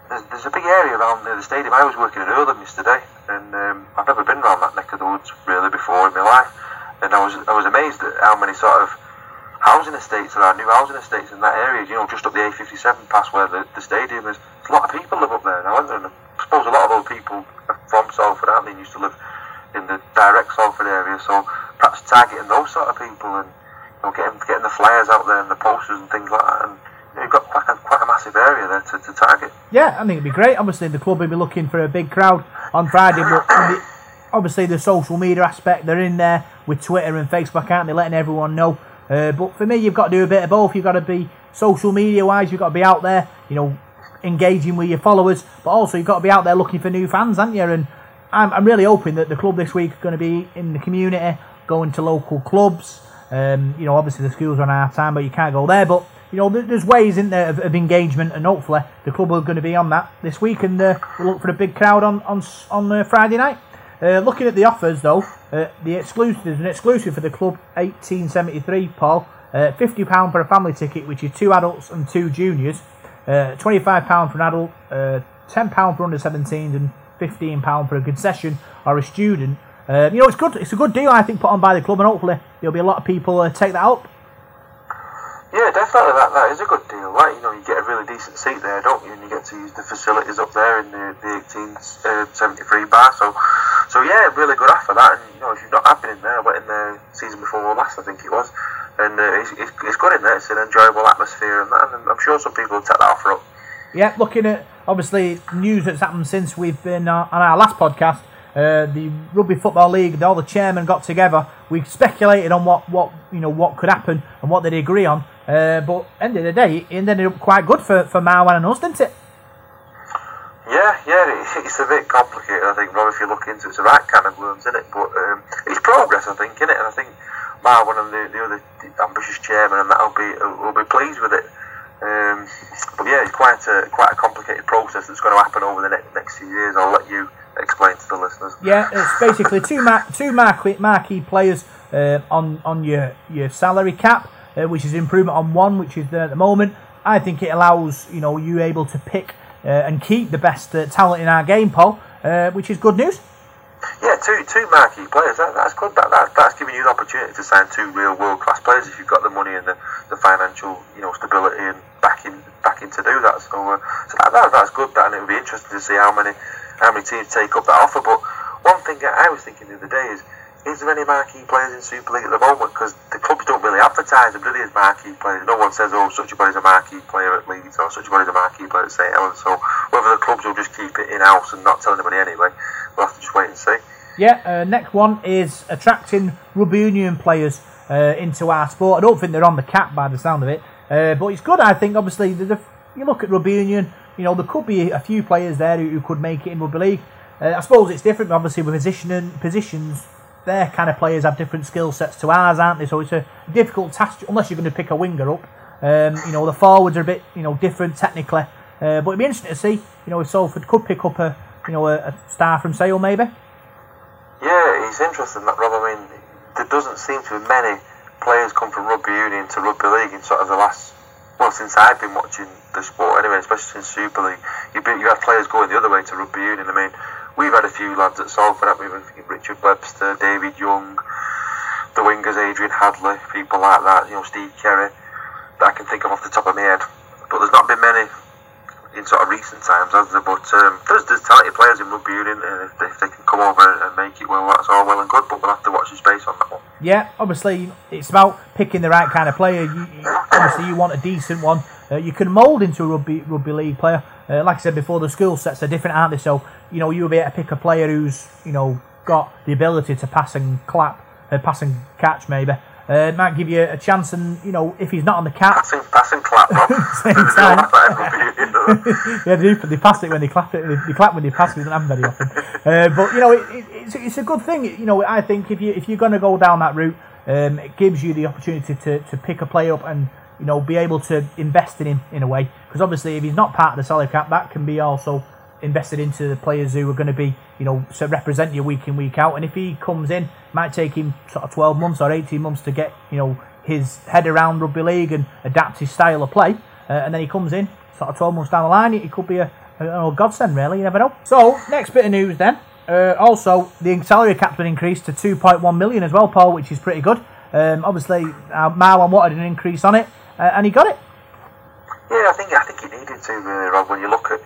there's, there's a big area around the stadium. I was working in Irlam yesterday, and um, I've never been around that neck of the woods really before in my life, and I was I was amazed at how many sort of housing estates there are, new housing estates in that area. You know, just up the A57 past where the, the stadium is. There's a lot of people live up there now, aren't there? And I suppose a lot of those people are from Salford, aren't they? and Used to live in the direct Salford area, so perhaps targeting those sort of people and you know, getting getting the flyers out there and the posters and things like that. And you know, you've got quite a, quite a massive area there to, to target. Yeah, I think it'd be great. Obviously, the club will be looking for a big crowd on Friday, but <coughs> the, obviously the social media aspect, they're in there with Twitter and Facebook, aren't they, letting everyone know. Uh, but for me, you've got to do a bit of both. You've got to be social media wise, you've got to be out there, you know, engaging with your followers, but also you've got to be out there looking for new fans, haven't you? And I'm, I'm really hoping that the club this week are going to be in the community, going to local clubs. Um, you know, obviously the schools are on half time, but you can't go there. But you know, there's ways in there of, of engagement, and hopefully the club are going to be on that this week, and uh, we'll look for a big crowd on on on uh, Friday night. Uh, looking at the offers though, uh, the exclusive is an exclusive for the club 1873, Paul. Uh, Fifty pound for a family ticket, which is two adults and two juniors. Uh, Twenty-five pound for an adult, uh, ten pound for under 17s, and fifteen pound for a concession or a student. Uh, you know, it's good. It's a good deal, I think, put on by the club, and hopefully there'll be a lot of people uh, take that up. Yeah, definitely. That, that is a good deal. Right, you know, you get a really decent seat there, don't you? And you get to use the facilities up there in the, the 1873 bar. So, so yeah, really good offer that. And you know, if you've not been in there, I went in there season before last, I think it was, and uh, it's, it's, it's good in there. It's an enjoyable atmosphere, and, that, and I'm sure some people will take that offer up. Yeah, looking at obviously news that's happened since we've been uh, on our last podcast. Uh, the Rugby Football League, all the chairmen got together. We speculated on what, what you know what could happen and what they'd agree on. Uh, but end of the day, it ended up quite good for for Marwan and us, didn't it? Yeah, yeah, it, it's a bit complicated, I think, Rob, if you look into it. It's the right kind of worms, isn't it? But um, it's progress, I think, isn't it? And I think Marwan and the, the other ambitious chairman and that will be will be pleased with it. Um, but yeah, it's quite a quite a complicated process that's going to happen over the next, next few years. I'll let you explain to the listeners. Yeah, it's basically two mar- two marquee, marquee players uh, on on your your salary cap, uh, which is improvement on one, which is there at the moment. I think it allows you know you able to pick uh, and keep the best uh, talent in our game, Paul, uh, which is good news. Yeah, two two marquee players. That, that's good. That, that that's giving you the opportunity to sign two real world class players if you've got the money and the, the financial you know stability and backing backing to do that. So, uh, so that, that that's good. That and it would be interesting to see how many how many teams take up that offer. But one thing I was thinking the other day is. Is there any marquee players in Super League at the moment? Because the clubs don't really advertise them, do they, as marquee players? No one says, oh, such a body's a marquee player at Leeds or such a body's a marquee player at St. Helens. So whether the clubs will just keep it in house and not tell anybody anyway, we'll have to just wait and see. Yeah, uh, next one is attracting rugby union players uh, into our sport. I don't think they're on the cap by the sound of it, uh, but it's good. I think obviously the, you look at rugby union. You know there could be a few players there who, who could make it in rugby league. Uh, I suppose it's different, obviously, with positioning positions. Their kind of players have different skill sets to ours, aren't they? So it's a difficult task unless you're going to pick a winger up. Um, you know the forwards are a bit you know different technically, uh, but it'd be interesting to see. You know if Salford could pick up a you know a, a star from Sale maybe. Yeah, it's interesting that Rob. I mean, there doesn't seem to be many players come from rugby union to rugby league in sort of the last well since I've been watching the sport anyway, especially since Super League. Been, you have players going the other way to rugby union. I mean, we've had a few lads at Salford, haven't we? Richard Webster, David Young, the wingers Adrian Hadley, people like that. You know, Steve Kerry. That I can think of off the top of my head. But there's not been many in sort of recent times, has there? But um, there's, there's talented players in rugby union, and if they, if they can come over and make it well, that's all well and good. But we'll have to watch the space on that one. Yeah, obviously it's about picking the right kind of player. You, you, obviously, you want a decent one. Uh, you can mould into a rugby rugby league player. Uh, like I said before, the skill sets are different, aren't they? So you know you'll be able to pick a player who's you know got the ability to pass and clap, uh, pass and catch maybe. Uh, might give you a chance, and you know if he's not on the cap, Passing, passing clap, <laughs> Same time. like <laughs> that in rugby union. yeah, they, do, they pass it when they clap it. They, they clap when they pass it. They don't happen very often. Uh, but you know, it, it, it's, it's a good thing. You know, I think if you if you're going to go down that route, um, it gives you the opportunity to, to pick a play up and you know be able to invest in him in a way. Because obviously, if he's not part of the salary cap, that can be also invested into the players who are going to be you know to represent you week in week out. And if he comes in, might take him sort of 12 months or 18 months to get you know his head around rugby league and adapt his style of play. Uh, and then he comes in sort of 12 months down the line, it could be a, a, a godsend, really. You never know. So, next bit of news then. Uh, also, the salary cap's been increased to 2.1 million as well, Paul, which is pretty good. Um, obviously, uh, Marwan wanted an increase on it, and he got it. Yeah, I think I think it needed to really, Rob. When you look at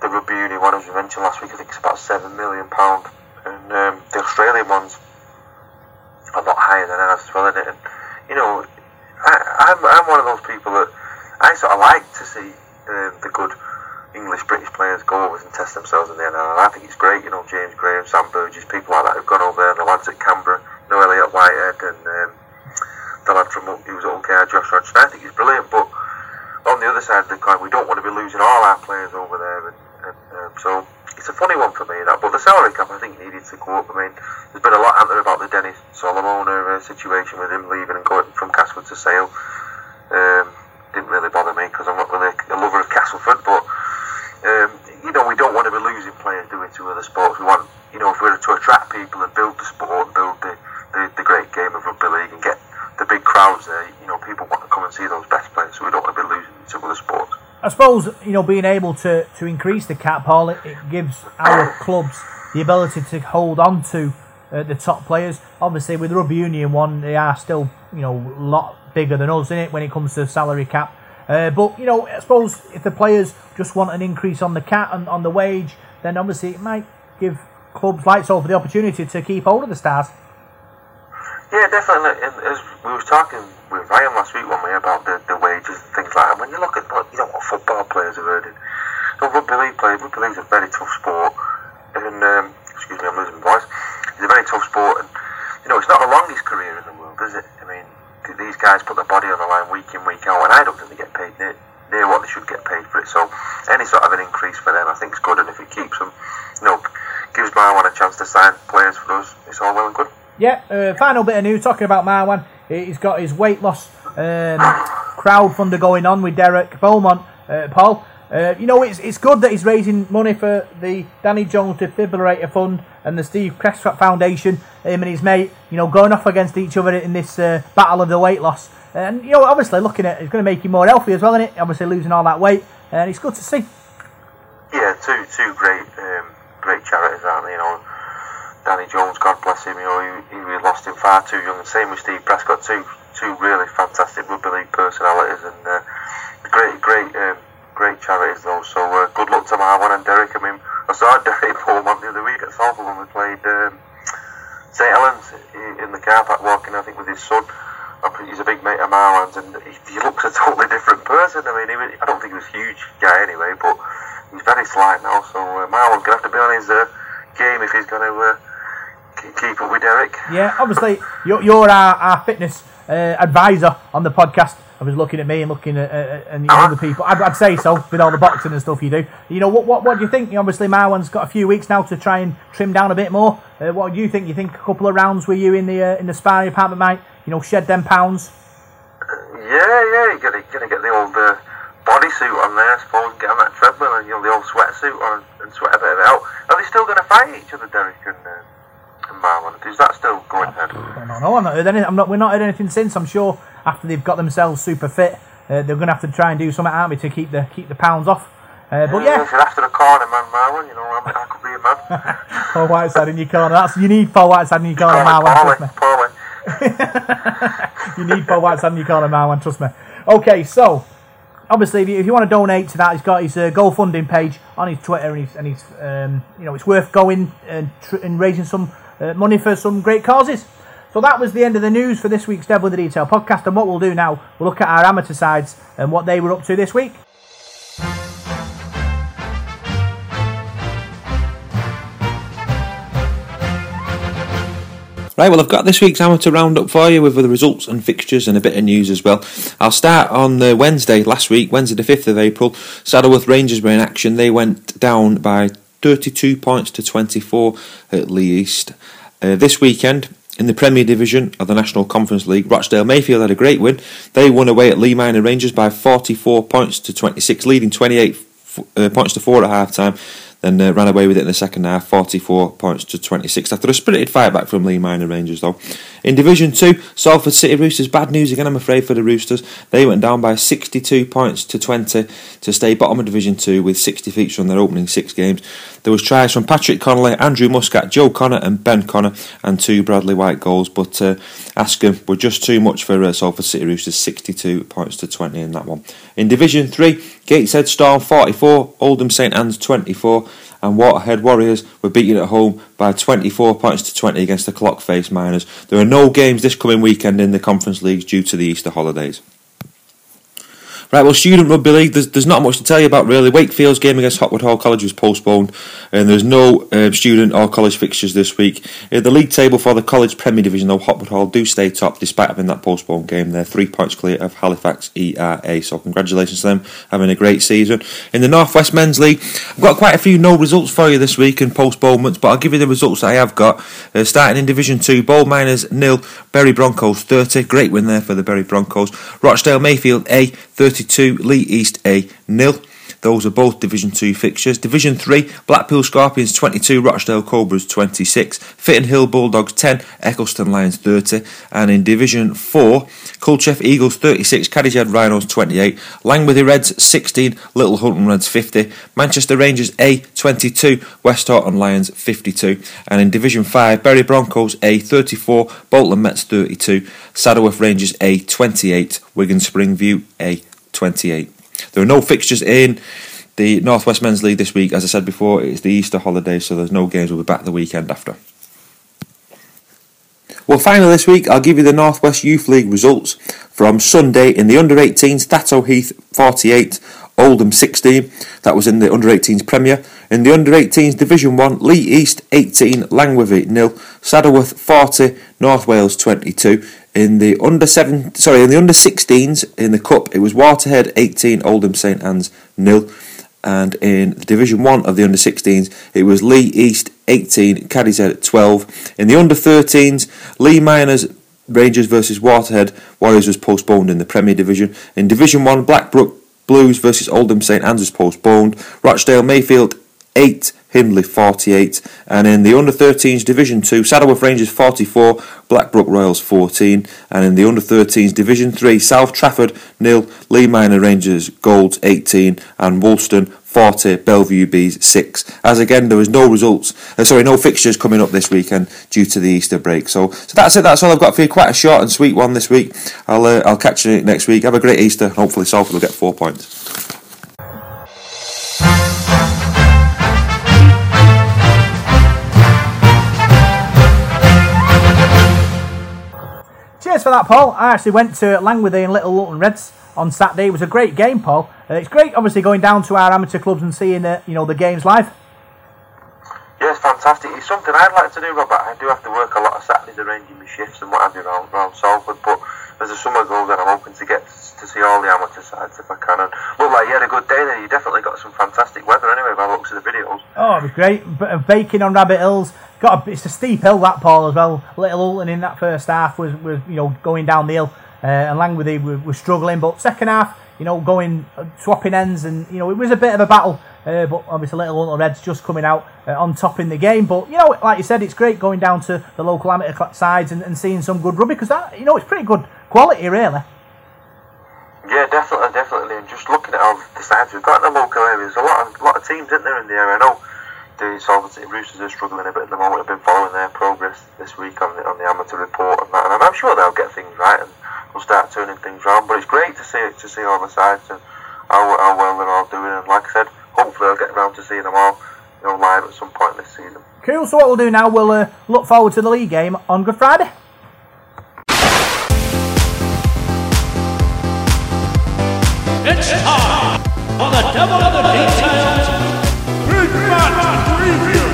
the rugby union one, as we mentioned last week, I think it's about seven million pound, and um, the Australian ones a lot higher than ours as well, it? And you know, I, I'm I'm one of those people that I sort of like to see um, the good English British players go over and test themselves in the NRL. I think it's great, you know, James Graham, Sam Burgess, people like that who've gone over there, and the lads at Canberra, you know, Elliott Whitehead, and um, the lad from who was at Hull KR, Josh Hodgson. I think he's brilliant, but on the other side of the coin, we don't want to be losing all our players over there, and, and um, so it's a funny one for me. That, but the salary cap, I think, needed to go up. I mean, there's been a lot out there about the Dennis Solomona uh, situation with him leaving and going from Castleford to Sale. Um, didn't really bother me because I'm not really a lover of Castleford, but um, you know, we don't want to be losing players doing to other sports. We want, you know, if we're to attract people and build the sport and build the, the, the great game of rugby league and get the big crowds there, you know, people want to come and see those best players, so we don't want to be losing to other sports. I suppose you know being able to, to increase the cap, Paul, it, it gives our clubs the ability to hold on to uh, the top players. Obviously, with rugby union one, they are still you know a lot bigger than us in it when it comes to salary cap. Uh, but you know, I suppose if the players just want an increase on the cap and on the wage, then obviously it might give clubs like Salford the opportunity to keep hold of the stars. Yeah, definitely. And as we was talking with Ryan last week, one way about the, the wages and things like that. When you look at what you know what football players are earning, the rugby league players, rugby league's a very tough sport, and um, excuse me, I'm losing my voice. It's a very tough sport, and you know it's not the longest career in the world, is it? I mean, th- these guys put their body on the line week in, week out, and I don't think they get paid near, near what they should get paid for it. So any sort of an increase for them, I think, is good, and if it keeps them, you know, gives Marwan a chance to sign players for us, it's all well and good. Yeah, uh, final bit of news talking about Marwan. He's got his weight loss um, crowdfunder going on with Derek Beaumont, uh, Paul. Uh, you know, it's, it's good that he's raising money for the Danny Jones Defibrillator Fund and the Steve Prescott Foundation. Him and his mate, you know, going off against each other in this uh, battle of the weight loss. And, you know, obviously looking at it it's going to make him more healthy as well, isn't it? Obviously losing all that weight. And it's good to see. Yeah, two two great um, great charities, aren't they? You know, Danny Jones, God bless him. You know, he, he lost him far too young. Same with Steve Prescott, two two really fantastic rugby league personalities and uh, great great um, great charities though. So uh, good luck to Marwan and Derek. I mean, I saw <laughs> Derek Pullman the other week at Salford when we played um, St Helens in the car park walking, I think, with his son. He's a big mate of Marwan's, and he, he looks a <laughs> totally different person. I mean, he, I don't think he was a huge guy anyway, but he's very slight now. So uh, Marwan's going to have to be on his uh, game if he's going to uh, keep up with Derek. Yeah, obviously you're, you're our, our fitness uh, advisor on the podcast. I was looking at me and looking at, uh, and you know, other people. I'd, I'd, say so with all the boxing and stuff you do. You know, what what, what do you think? Obviously, Marwan's got a few weeks now to try and trim down a bit more. Uh, what do you think? You think a couple of rounds with you in the uh, in the sparring apartment might you know shed them pounds? Yeah, yeah, you're gonna, gonna get the old uh, bodysuit on there, I suppose, get on that treadmill and you know the old sweatsuit on and sweat a bit of it out. Are they still going to fight each other, Derek and? Uh, Marwan? Is that still going ahead? I don't know. I'm not heard anything. I'm not. We're not heard anything since. I'm sure after they've got themselves super fit, uh, they're going to have to try and do something, aren't we, to keep the keep the pounds off. Uh, but yeah, yeah. after the corner man, Marwan, you know, I, I could be a man. <laughs> Paul Whiteside in your corner. That's you need Paul Whiteside in your corner, Marwan. Trust me. <laughs> you need Paul Whiteside in your corner, Marwan. Trust me. Okay, so obviously, if you, if you, want to donate to that, he's got his uh, GoFundMe page on his Twitter, and he's, and he's um, you know, it's worth going and, tr- and raising some uh, money for some great causes. So that was the end of the news for this week's Devil in the Detail podcast. And what we'll do now, we'll look at our amateur sides and what they were up to this week. Right, well, I've got this week's amateur roundup for you with the results and fixtures and a bit of news as well. I'll start on the Wednesday last week, Wednesday the 5th of April. Saddleworth Rangers were in action. They went down by 32 points to 24 at Leigh East. Uh, this weekend, in the Premier Division of the National Conference League, Rochdale Mayfield had a great win. They won away at Leigh Minor Rangers by 44 points to 26, leading 28 uh, points to 4 at half time then uh, ran away with it in the second half, 44 points to 26 after a spirited fight back from Leigh Minor Rangers though. In Division 2, Salford City Roosters, bad news again I'm afraid for the Roosters. They went down by 62 points to 20 to stay bottom of Division 2 with 60 features on their opening six games. There was tries from Patrick Connolly, Andrew Muscat, Joe Connor and Ben Connor and two Bradley White goals but uh, Askam were just too much for uh, Salford City Roosters, 62 points to 20 in that one. In Division 3, Gateshead Storm 44, Oldham St Anne's 24 and Waterhead Warriors were beaten at home by 24 points to 20 against the clock face Miners. There are no games this coming weekend in the Conference Leagues due to the Easter holidays. Right, well, Student Rugby League, there's, there's not much to tell you about really. Wakefield's game against Hopwood Hall College was postponed, and there's no uh, student or college fixtures this week. Uh, the league table for the College Premier Division, though, Hopwood Hall do stay top despite having that postponed game. They're three points clear of Halifax ERA, so congratulations to them, having a great season. In the Northwest Men's League, I've got quite a few no results for you this week and postponements, but I'll give you the results I have got. Uh, starting in Division 2, Bold Miners nil, Bury Broncos 30. Great win there for the Bury Broncos. Rochdale Mayfield A 32, Leigh East A nil. Those are both Division 2 fixtures. Division 3, Blackpool Scorpions 22, Rochdale Cobras 26, Fitton Hill Bulldogs 10, Eccleston Lions 30, and in Division 4, Culcheth Eagles 36, Cadishead Rhinos 28, Langworthy Reds 16, Little Hulton Reds 50, Manchester Rangers A 22, Westhoughton Lions 52, and in Division 5, Bury Broncos A 34, Bolton Mets 32, Saddleworth Rangers A 28, Wigan Springview A 28. There are no fixtures in the Northwest Men's League this week. As I said before, it's the Easter holiday, so there's no games. We'll be back the weekend after. Well, finally this week, I'll give you the Northwest Youth League results from Sunday in the under 18s. Thatto Heath 48, Oldham 16. That was in the under 18s Premier. In the under 18s Division 1, Leigh East 18, Langworthy nil, Saddleworth 40, North Wales 22. In the under seven, sorry, in the under 16s in the cup, it was Waterhead 18, Oldham St Anne's nil, and in the Division One of the under 16s, it was Leigh East 18, Cadishead 12. In the under 13s, Leigh Miners Rangers versus Waterhead Warriors was postponed in the Premier Division. In Division One, Blackbrook Blues versus Oldham St Andrews postponed. Rochdale Mayfield 8, Hindley 48. And in the under 13s Division 2, Saddleworth Rangers 44, Blackbrook Royals 14. And in the under 13s Division 3, South Trafford nil, Leigh Minor Rangers Golds 18, and Woolston 40, Bellevue Bees 6. As again, there was no results, uh, sorry, no fixtures coming up this weekend due to the Easter break. So, so that's it. That's all I've got for you. Quite a short and sweet one this week. I'll uh, I'll catch you next week. Have a great Easter. Hopefully, Salford will get four points. Cheers for that, Paul. I actually went to Langworthy and Little Hulton Reds on Saturday. It was a great game, Paul. Uh, it's great, obviously, going down to our amateur clubs and seeing the, you know, the games live. It's fantastic. It's something I'd like to do, Robert. I do have to work a lot of Saturdays arranging my shifts and what have you around, around Salford, but as the summer goes on, I'm hoping to get to see all the amateur sides if I can. And look like you had a good day there. You definitely got some fantastic weather anyway by the looks of the videos. Oh, it was great. Uh, baking on Rabbit Hills. Got a, it's a steep hill that Paul as well. Little Hulton in that first half was, was you know going down the hill, uh, and Langworthy were, were struggling. But second half, you know, going uh, swapping ends, and you know it was a bit of a battle. Uh, but obviously, Little Hulton Reds just coming out uh, on top in the game. But you know, like you said, it's great going down to the local amateur sides and, and seeing some good rugby because that you know it's pretty good quality really. Yeah, definitely, definitely. And just looking at all the sides we've got in the local areas, a lot of lot of teams, isn't there, in the area? I know the City Roosters are struggling a bit at the moment. I've been following their progress this week on the on the amateur report and that, and I'm sure they'll get things right and we'll start turning things around. But it's great to see to see all the sides and how, how well they're all doing. And like I said, hopefully I'll get around to seeing them all, you know, live at some point this season. Cool. So what we'll do now, we'll uh, look forward to the league game on Good Friday. It's time for the Devil of the Details Big Match Review.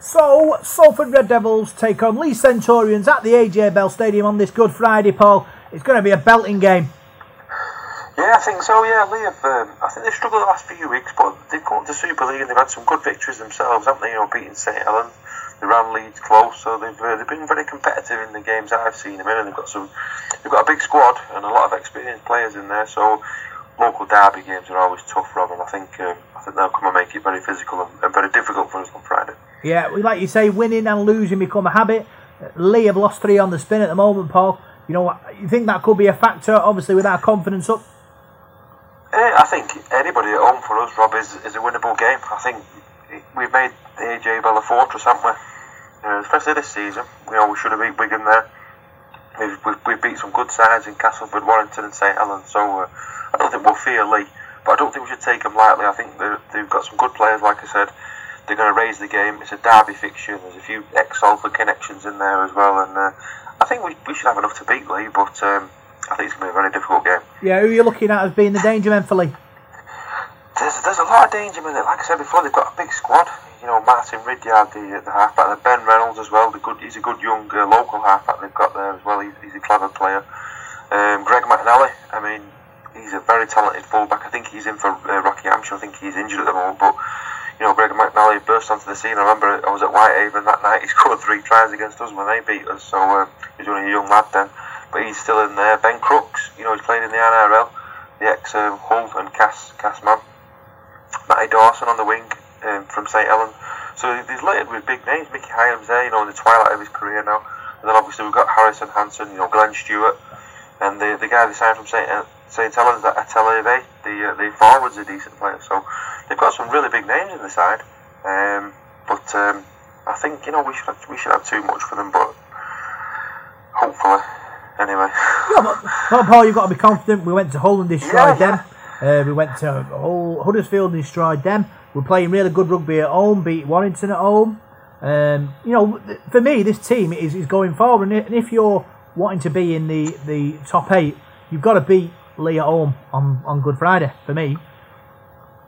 So, Salford Red Devils take on Leigh Centurions at the AJ Bell Stadium on this Good Friday, Paul. It's going to be a belting game. Yeah, I think so. Yeah, Leigh have. Um, I think they've struggled the last few weeks, but they've gone the Super League and they've had some good victories themselves, haven't they? You know, beating St Helens, they ran Leeds close, so they've uh, they've been very competitive in the games I've seen them in, and they've got some. They've got a big squad and a lot of experienced players in there, so local derby games are always tough, Rob, and I think um, I think they'll come and make it very physical and, and very difficult for us on Friday. Yeah, we like you say, winning and losing become a habit. Uh, Leigh have lost three on the spin at the moment, Paul. You know, you think that could be a factor, obviously, with our confidence up? Uh, I think anybody at home for us, Rob, is, is a winnable game. I think we've made the AJ Bell a fortress, haven't we? Uh, especially this season. You know, we should have beat Wigan there. We've, we've, we've beat some good sides in Castleford, Warrington, and St Helens. So uh, I don't think we'll fear Leigh, but I don't think we should take them lightly. I think they've got some good players, like I said. They're going to raise the game. It's a derby fixture. There's a few ex-Salford connections in there as well, and uh, I think we, we should have enough to beat Leigh. But um, I think it's going to be a very difficult game. Yeah, who are you looking at as being the danger men for Leigh? There's, there's a lot of danger in it. Like I said before, they've got a big squad. You know, Martin Ridyard, the, the halfback, and Ben Reynolds as well. The good, he's a good young uh, local halfback they've got there as well. He's, he's a clever player. Um, Greg McNally, I mean, he's a very talented fullback. I think he's in for uh, Rocky Hampshire. I think he's injured at the moment, but you know, Greg McNally burst onto the scene. I remember I was at Whitehaven that night. <laughs> He scored three tries against us when they beat us. So um, he's only a young lad then, but he's still in there. Ben Crooks, you know, he's playing in the NRL. The ex um, Hull and Cass Cass man. Matty Dawson on the wing um, from St Helens. So he's littered with big names. Mickey Hyams there, you know, in the twilight of his career now. And then obviously we've got Harrison Hansen, you know, Glenn Stewart, and the the guy they signed from St St Helens, that Atelea, the uh, the forward's a decent player. So they've got some really big names in the side. Um, but um, I think you know we should have, we should have too much for them, but hopefully, anyway. Yeah, but, but Paul, you've got to be confident. We went to Hull and destroyed Yeah, them. Uh, we went to Hull, Huddersfield and destroyed them. We're playing really good rugby at home, beat Warrington at home. Um, you know, for me, this team is, is going forward, and if you're wanting to be in the, the top eight, you've got to beat Leigh at home on, on Good Friday. For me,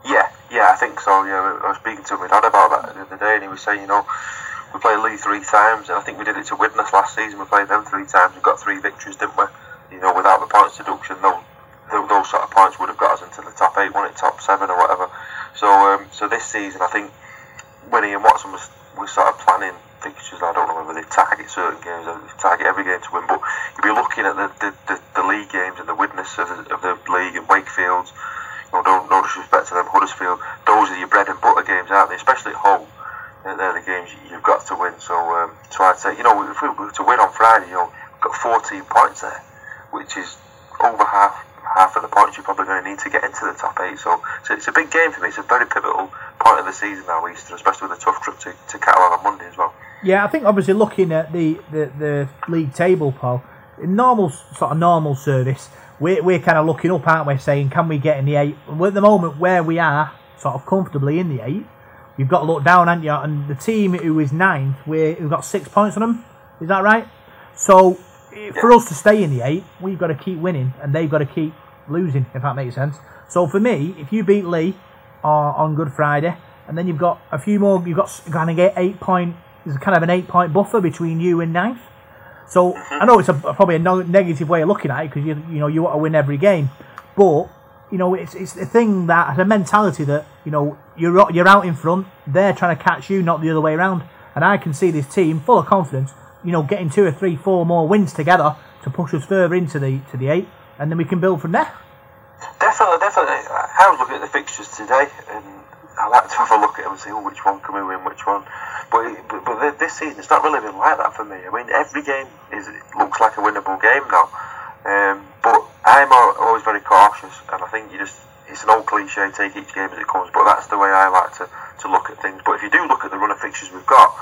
Yeah, yeah, I think so. Yeah, I was speaking to my dad about that the other day, and he was saying, you know, we played Leigh three times, and I think we did it to Widnes last season. We played them three times. We got three victories, didn't we? You know, without the points deduction, those those, those sort of points would have got us into the top eight, won it top seven or whatever. So, um, so this season, I think Winnie and Watson was sort of planning fixtures. I don't know whether they target certain games or target every game to win, but you'll be looking at the, the, the, the league games and the witness of the, of the league and Wakefield. You know, no, no disrespect to them, Huddersfield. Those are your bread and butter games, aren't they? Especially at home. They're, they're the games you've got to win. So, um, so I'd say, you know, if we were to win on Friday, you know, we've got 14 points there, which is over half half of the points you're probably going to need to get into the top eight. So, so it's a big game for me. It's a very pivotal point of the season now, Easter, especially with a tough trip to, to Catalan on Monday as well. Yeah, I think obviously looking at the, the, the league table, Paul, in normal sort of normal service, we're, we're kind of looking up, aren't we, saying can we get in the eight? Well, at the moment, where we are, sort of comfortably in the eight, you've got to look down, haven't you? And the team who is ninth, we we've got six points on them. Is that right? So for us to stay in the eight, we've got to keep winning, and they've got to keep losing, if that makes sense. So for me, if you beat Leigh uh, on Good Friday, and then you've got a few more, you've got kind of get eight point. There's kind of an eight point buffer between you and ninth. So I know it's a, probably a no, negative way of looking at it because you you know you want to win every game, but you know it's it's the thing that the mentality that you know you're you're out in front, they're trying to catch you, not the other way around. And I can see this team full of confidence, you know, getting two or three, four more wins together to push us further into the to the eight, and then we can build from there. Definitely, definitely. I was looking at the fixtures today, and I like to have a look at them and see oh, which one can we win, which one. But, but, but this season, it's not really been like that for me. I mean, every game is looks like a winnable game now. Um, but I'm always very cautious, and I think you just it's an old cliche, take each game as it comes, but that's the way I like to, to look at things. But if you do look at the run of fixtures we've got,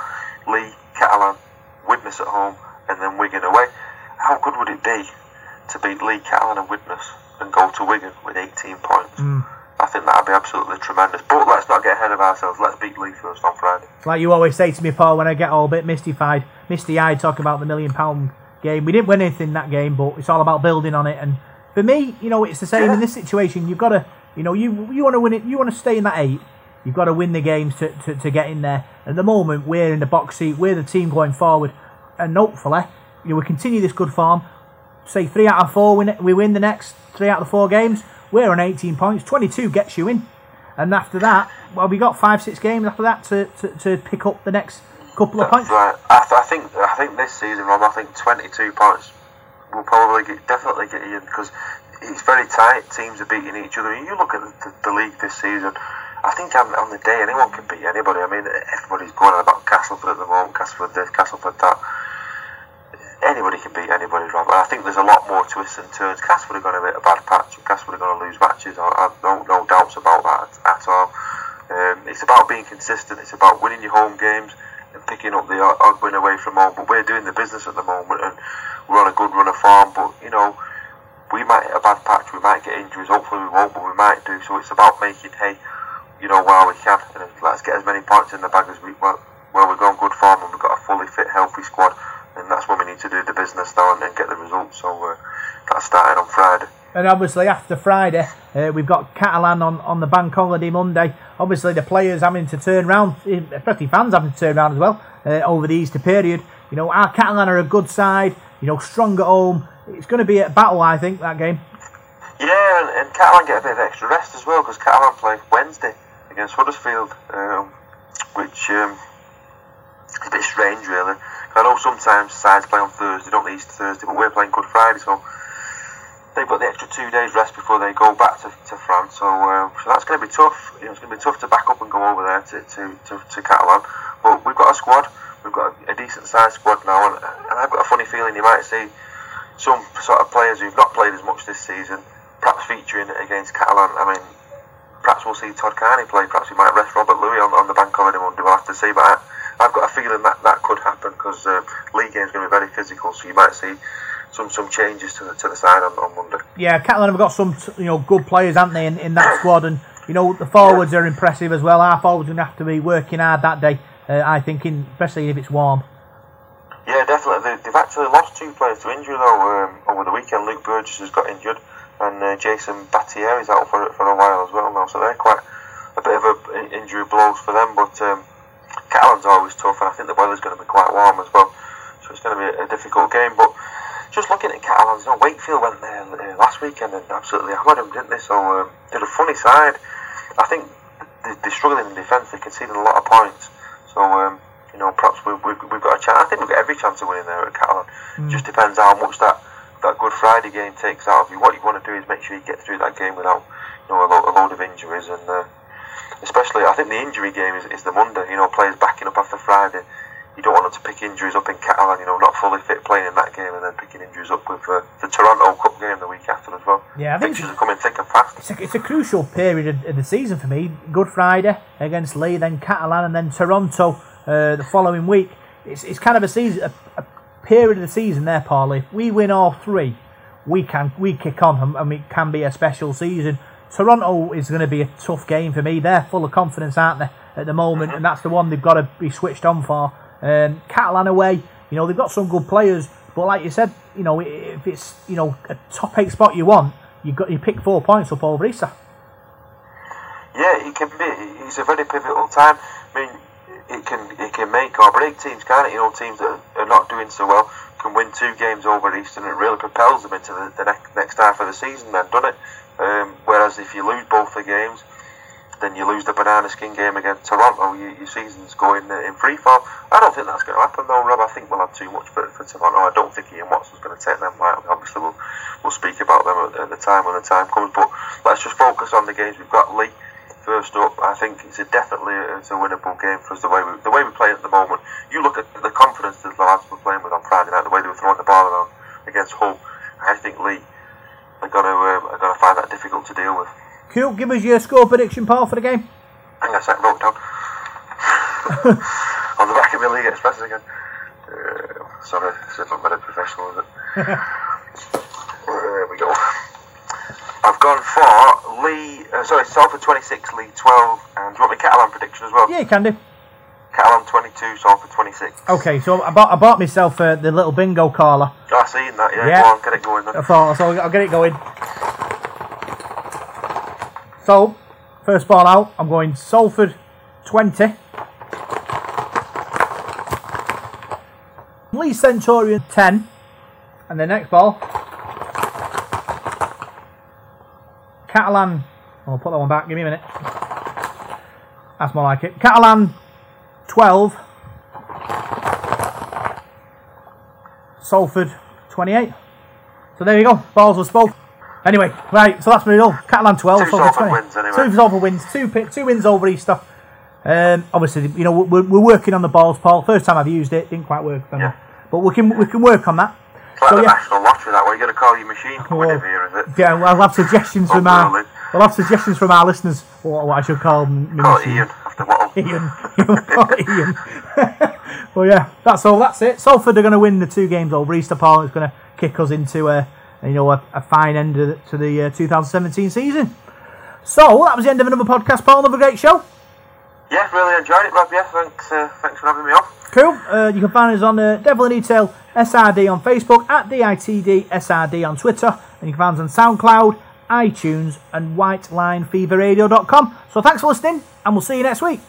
Leigh, Catalan, Widnes at home, and then Wigan away, how good would it be to beat Leigh, Catalan, and Widnes and go to Wigan with 18 points? Mm. I think that'd be absolutely tremendous. But let's not get ahead of ourselves. Let's beat Leigh first on Friday. Like you always say to me, Paul, when I get all a bit mystified, misty-eyed, talking about the million pound game. We didn't win anything that game, but it's all about building on it. And for me, you know, it's the same in this situation. You've got to, you know, you you want to win it. You want to stay in that eight. You've got to win the games to, to, to get in there. At the moment, we're in the box seat. We're the team going forward, and hopefully, you know, we continue this good form. Say three out of four, win, we win the next three out of the four games. We're on 18 points. 22 gets you in, and after that, well, we got five, six games after that to, to, to pick up the next couple of points. Right. I, I think I think this season, Rob, I think 22 points will probably get, definitely get you in because it's very tight. Teams are beating each other. You look at the, the, the league this season. I think on, on the day anyone can beat anybody. I mean, everybody's going on about Castleford at the moment. Castleford this, Castleford that. Anybody can beat anybody, Rob. And I think there's a lot more twists and turns. Are going to hit a bad patch. Castleford are going to lose matches. I, have no no doubts about that at all. Um, it's about being consistent. It's about winning your home games and picking up the odd win away from home. But we're doing the business at the moment, and we're on a good run of form. But you know, we might hit a bad patch. We might get injuries. Hopefully, we won't, but we might do. So it's about making hay, you know, while we can, and let's get as many points in the bag as we well, where we're going good form and we've got a fully fit, healthy squad. And that's when we need to do the business now and, and get the results. So uh, that's starting on Friday. And obviously after Friday, uh, we've got Catalan on, on the bank holiday Monday. Obviously the players having to turn round, especially fans having to turn round as well uh, over the Easter period. You know, our Catalan are a good side. You know, strong at home. It's going to be a battle, I think, that game. Yeah, and, and Catalan get a bit of extra rest as well because Catalan play Wednesday against Huddersfield, um, which um, is a bit strange, really. I know sometimes sides play on Thursday, don't they, Easter Thursday, but we're playing Good Friday, so they've got the extra two days rest before they go back to, to France. So, uh, so that's going to be tough. You know, it's going to be tough to back up and go over there to, to, to, to Catalan. But we've got a squad. We've got a, decent sized squad now, and, and I've got a funny feeling you might see some sort of players who've not played as much this season, perhaps featuring against Catalan. I mean, perhaps we'll see Todd Carney play. Perhaps we might rest Robert Lui on, on the bank holiday Monday. We'll have to see, but. I, I've got a feeling that that could happen because uh, league game's going to be very physical, so you might see some some changes to the to the side on, on Monday. Yeah, Catalan have got some you know good players, haven't they, in, in that squad, and you know the forwards yeah. are impressive as well. Our forwards are going to have to be working hard that day, uh, I think, in, especially if it's warm. Yeah, definitely. They, have actually lost two players to injury though um, over the weekend. Luke Burgess has got injured, and uh, Jason Baitieri is out for for a while as well now. So they're quite a bit of a injury blows for them, but. Um, Catalan's always tough, and I think the weather's going to be quite warm as well, so it's going to be a, difficult game. But just looking at Catalans, you know, Wakefield went there uh, last weekend and absolutely hammered them, didn't they? So um, they're a funny side. I think they, they're struggling in defence. They're conceding a lot of points. So um, you know, perhaps we, we, we've got a chance. I think we've got every chance of winning there at Catalan. Mm. Just depends how much that, that Good Friday game takes out of you. What you want to do is make sure you get through that game without, you know, a, lo- a load of injuries and. Uh, especially, I think the injury game is, is the Monday. You know, players backing up after Friday. You don't want them to pick injuries up in Catalan. You know, not fully fit playing in that game and then picking injuries up with uh, the Toronto Cup game the week after as well. Yeah, I think are coming thick and fast. It's a, it's a crucial period of, the season for me. Good Friday against Leigh, then Catalan, and then Toronto uh, the following week. It's, it's kind of a season, a, a period of the season there, Paulie. If we win all three, we can we kick on, and- and it can be a special season. Toronto is going to be a tough game for me. They're full of confidence, aren't they, at the moment, and that's the one they've got to be switched on for. Um, Catalan away, you know, they've got some good players, but like you said, you know, if it's you know a top eight spot you want, you got you pick four points up over Easter. Yeah, it can be. It's a very pivotal time. I mean, it can it can make or break teams, can't it? You know, teams that are not doing so well can win two games over Eastern. And it really propels them into the, the next, next half of the season. Then, doesn't it? Um, whereas if you lose both the games, then you lose the banana skin game against Toronto. You, your season's going uh, in free fall. I don't think that's going to happen though, Rob. I think we'll have too much for, for Toronto. I don't think Ian Watson's going to take them lightly. Obviously, we'll we'll speak about them at, at the time when the time comes. But let's just focus on the games we've got. Leigh first up. I think it's a definitely a, it's a winnable game for us. The way we the way we play at the moment. You look at the confidence that the lads were playing with on Friday night. The way they were throwing the ball around against Hull. I think Leigh going to are going to find that difficult to deal with. Cool. Give us your score prediction, Paul, for the game. Hang on a second, wrote down. <laughs> on the back of my League Express again. Uh, sorry, this isn't very professional, is it? <laughs> there we go. I've gone for Leigh, uh, sorry, Salford 26, Leigh 12, and do you want me Catalan prediction as well? Yeah, you can do. Catalan 22, Salford 26. Okay, so I bought I bought myself uh, the little bingo caller. I seen that, yeah, Yeah. go on, get it going then. I thought so. I'll get it going. So, first ball out. I'm going Salford 20. Leigh Centurion 10. And the next ball. Catalan. I'll put that one back. Give me a minute. That's more like it. Catalan 12. Salford 28. So there you go. Balls were spoke. Anyway, right. So that's me all. Catalan 12. Two Salford Salford 20. wins anyway. Two Salford wins. Two pi- two wins over Easter. Um, obviously, you know we're, we're working on the balls, Paul. First time I've used it, didn't quite work for me. Yeah. But we can we can work on that. It's like So the yeah, National Lottery, that way. You're going to call your machine Well, it here, is it? yeah. We'll have suggestions from our we'll have suggestions from our listeners. What, what I should call them. Call Ian after what? Ian. Ian. well, yeah, that's all. That's it. Salford are going to win the two games over Easter. Paul It's going to kick us into a you know a, a fine end of the, to the uh, 2017 season. So that was the end of another podcast, Paul. Another great show. Yeah, really enjoyed it, Rob. Yeah, thanks, uh, thanks for having me on. Cool. Uh, you can find us on uh, Devil in Detail SRD on Facebook, at DITD SRD on Twitter, and you can find us on SoundCloud, iTunes, and WhiteLineFeverRadio.com. So thanks for listening, and we'll see you next week.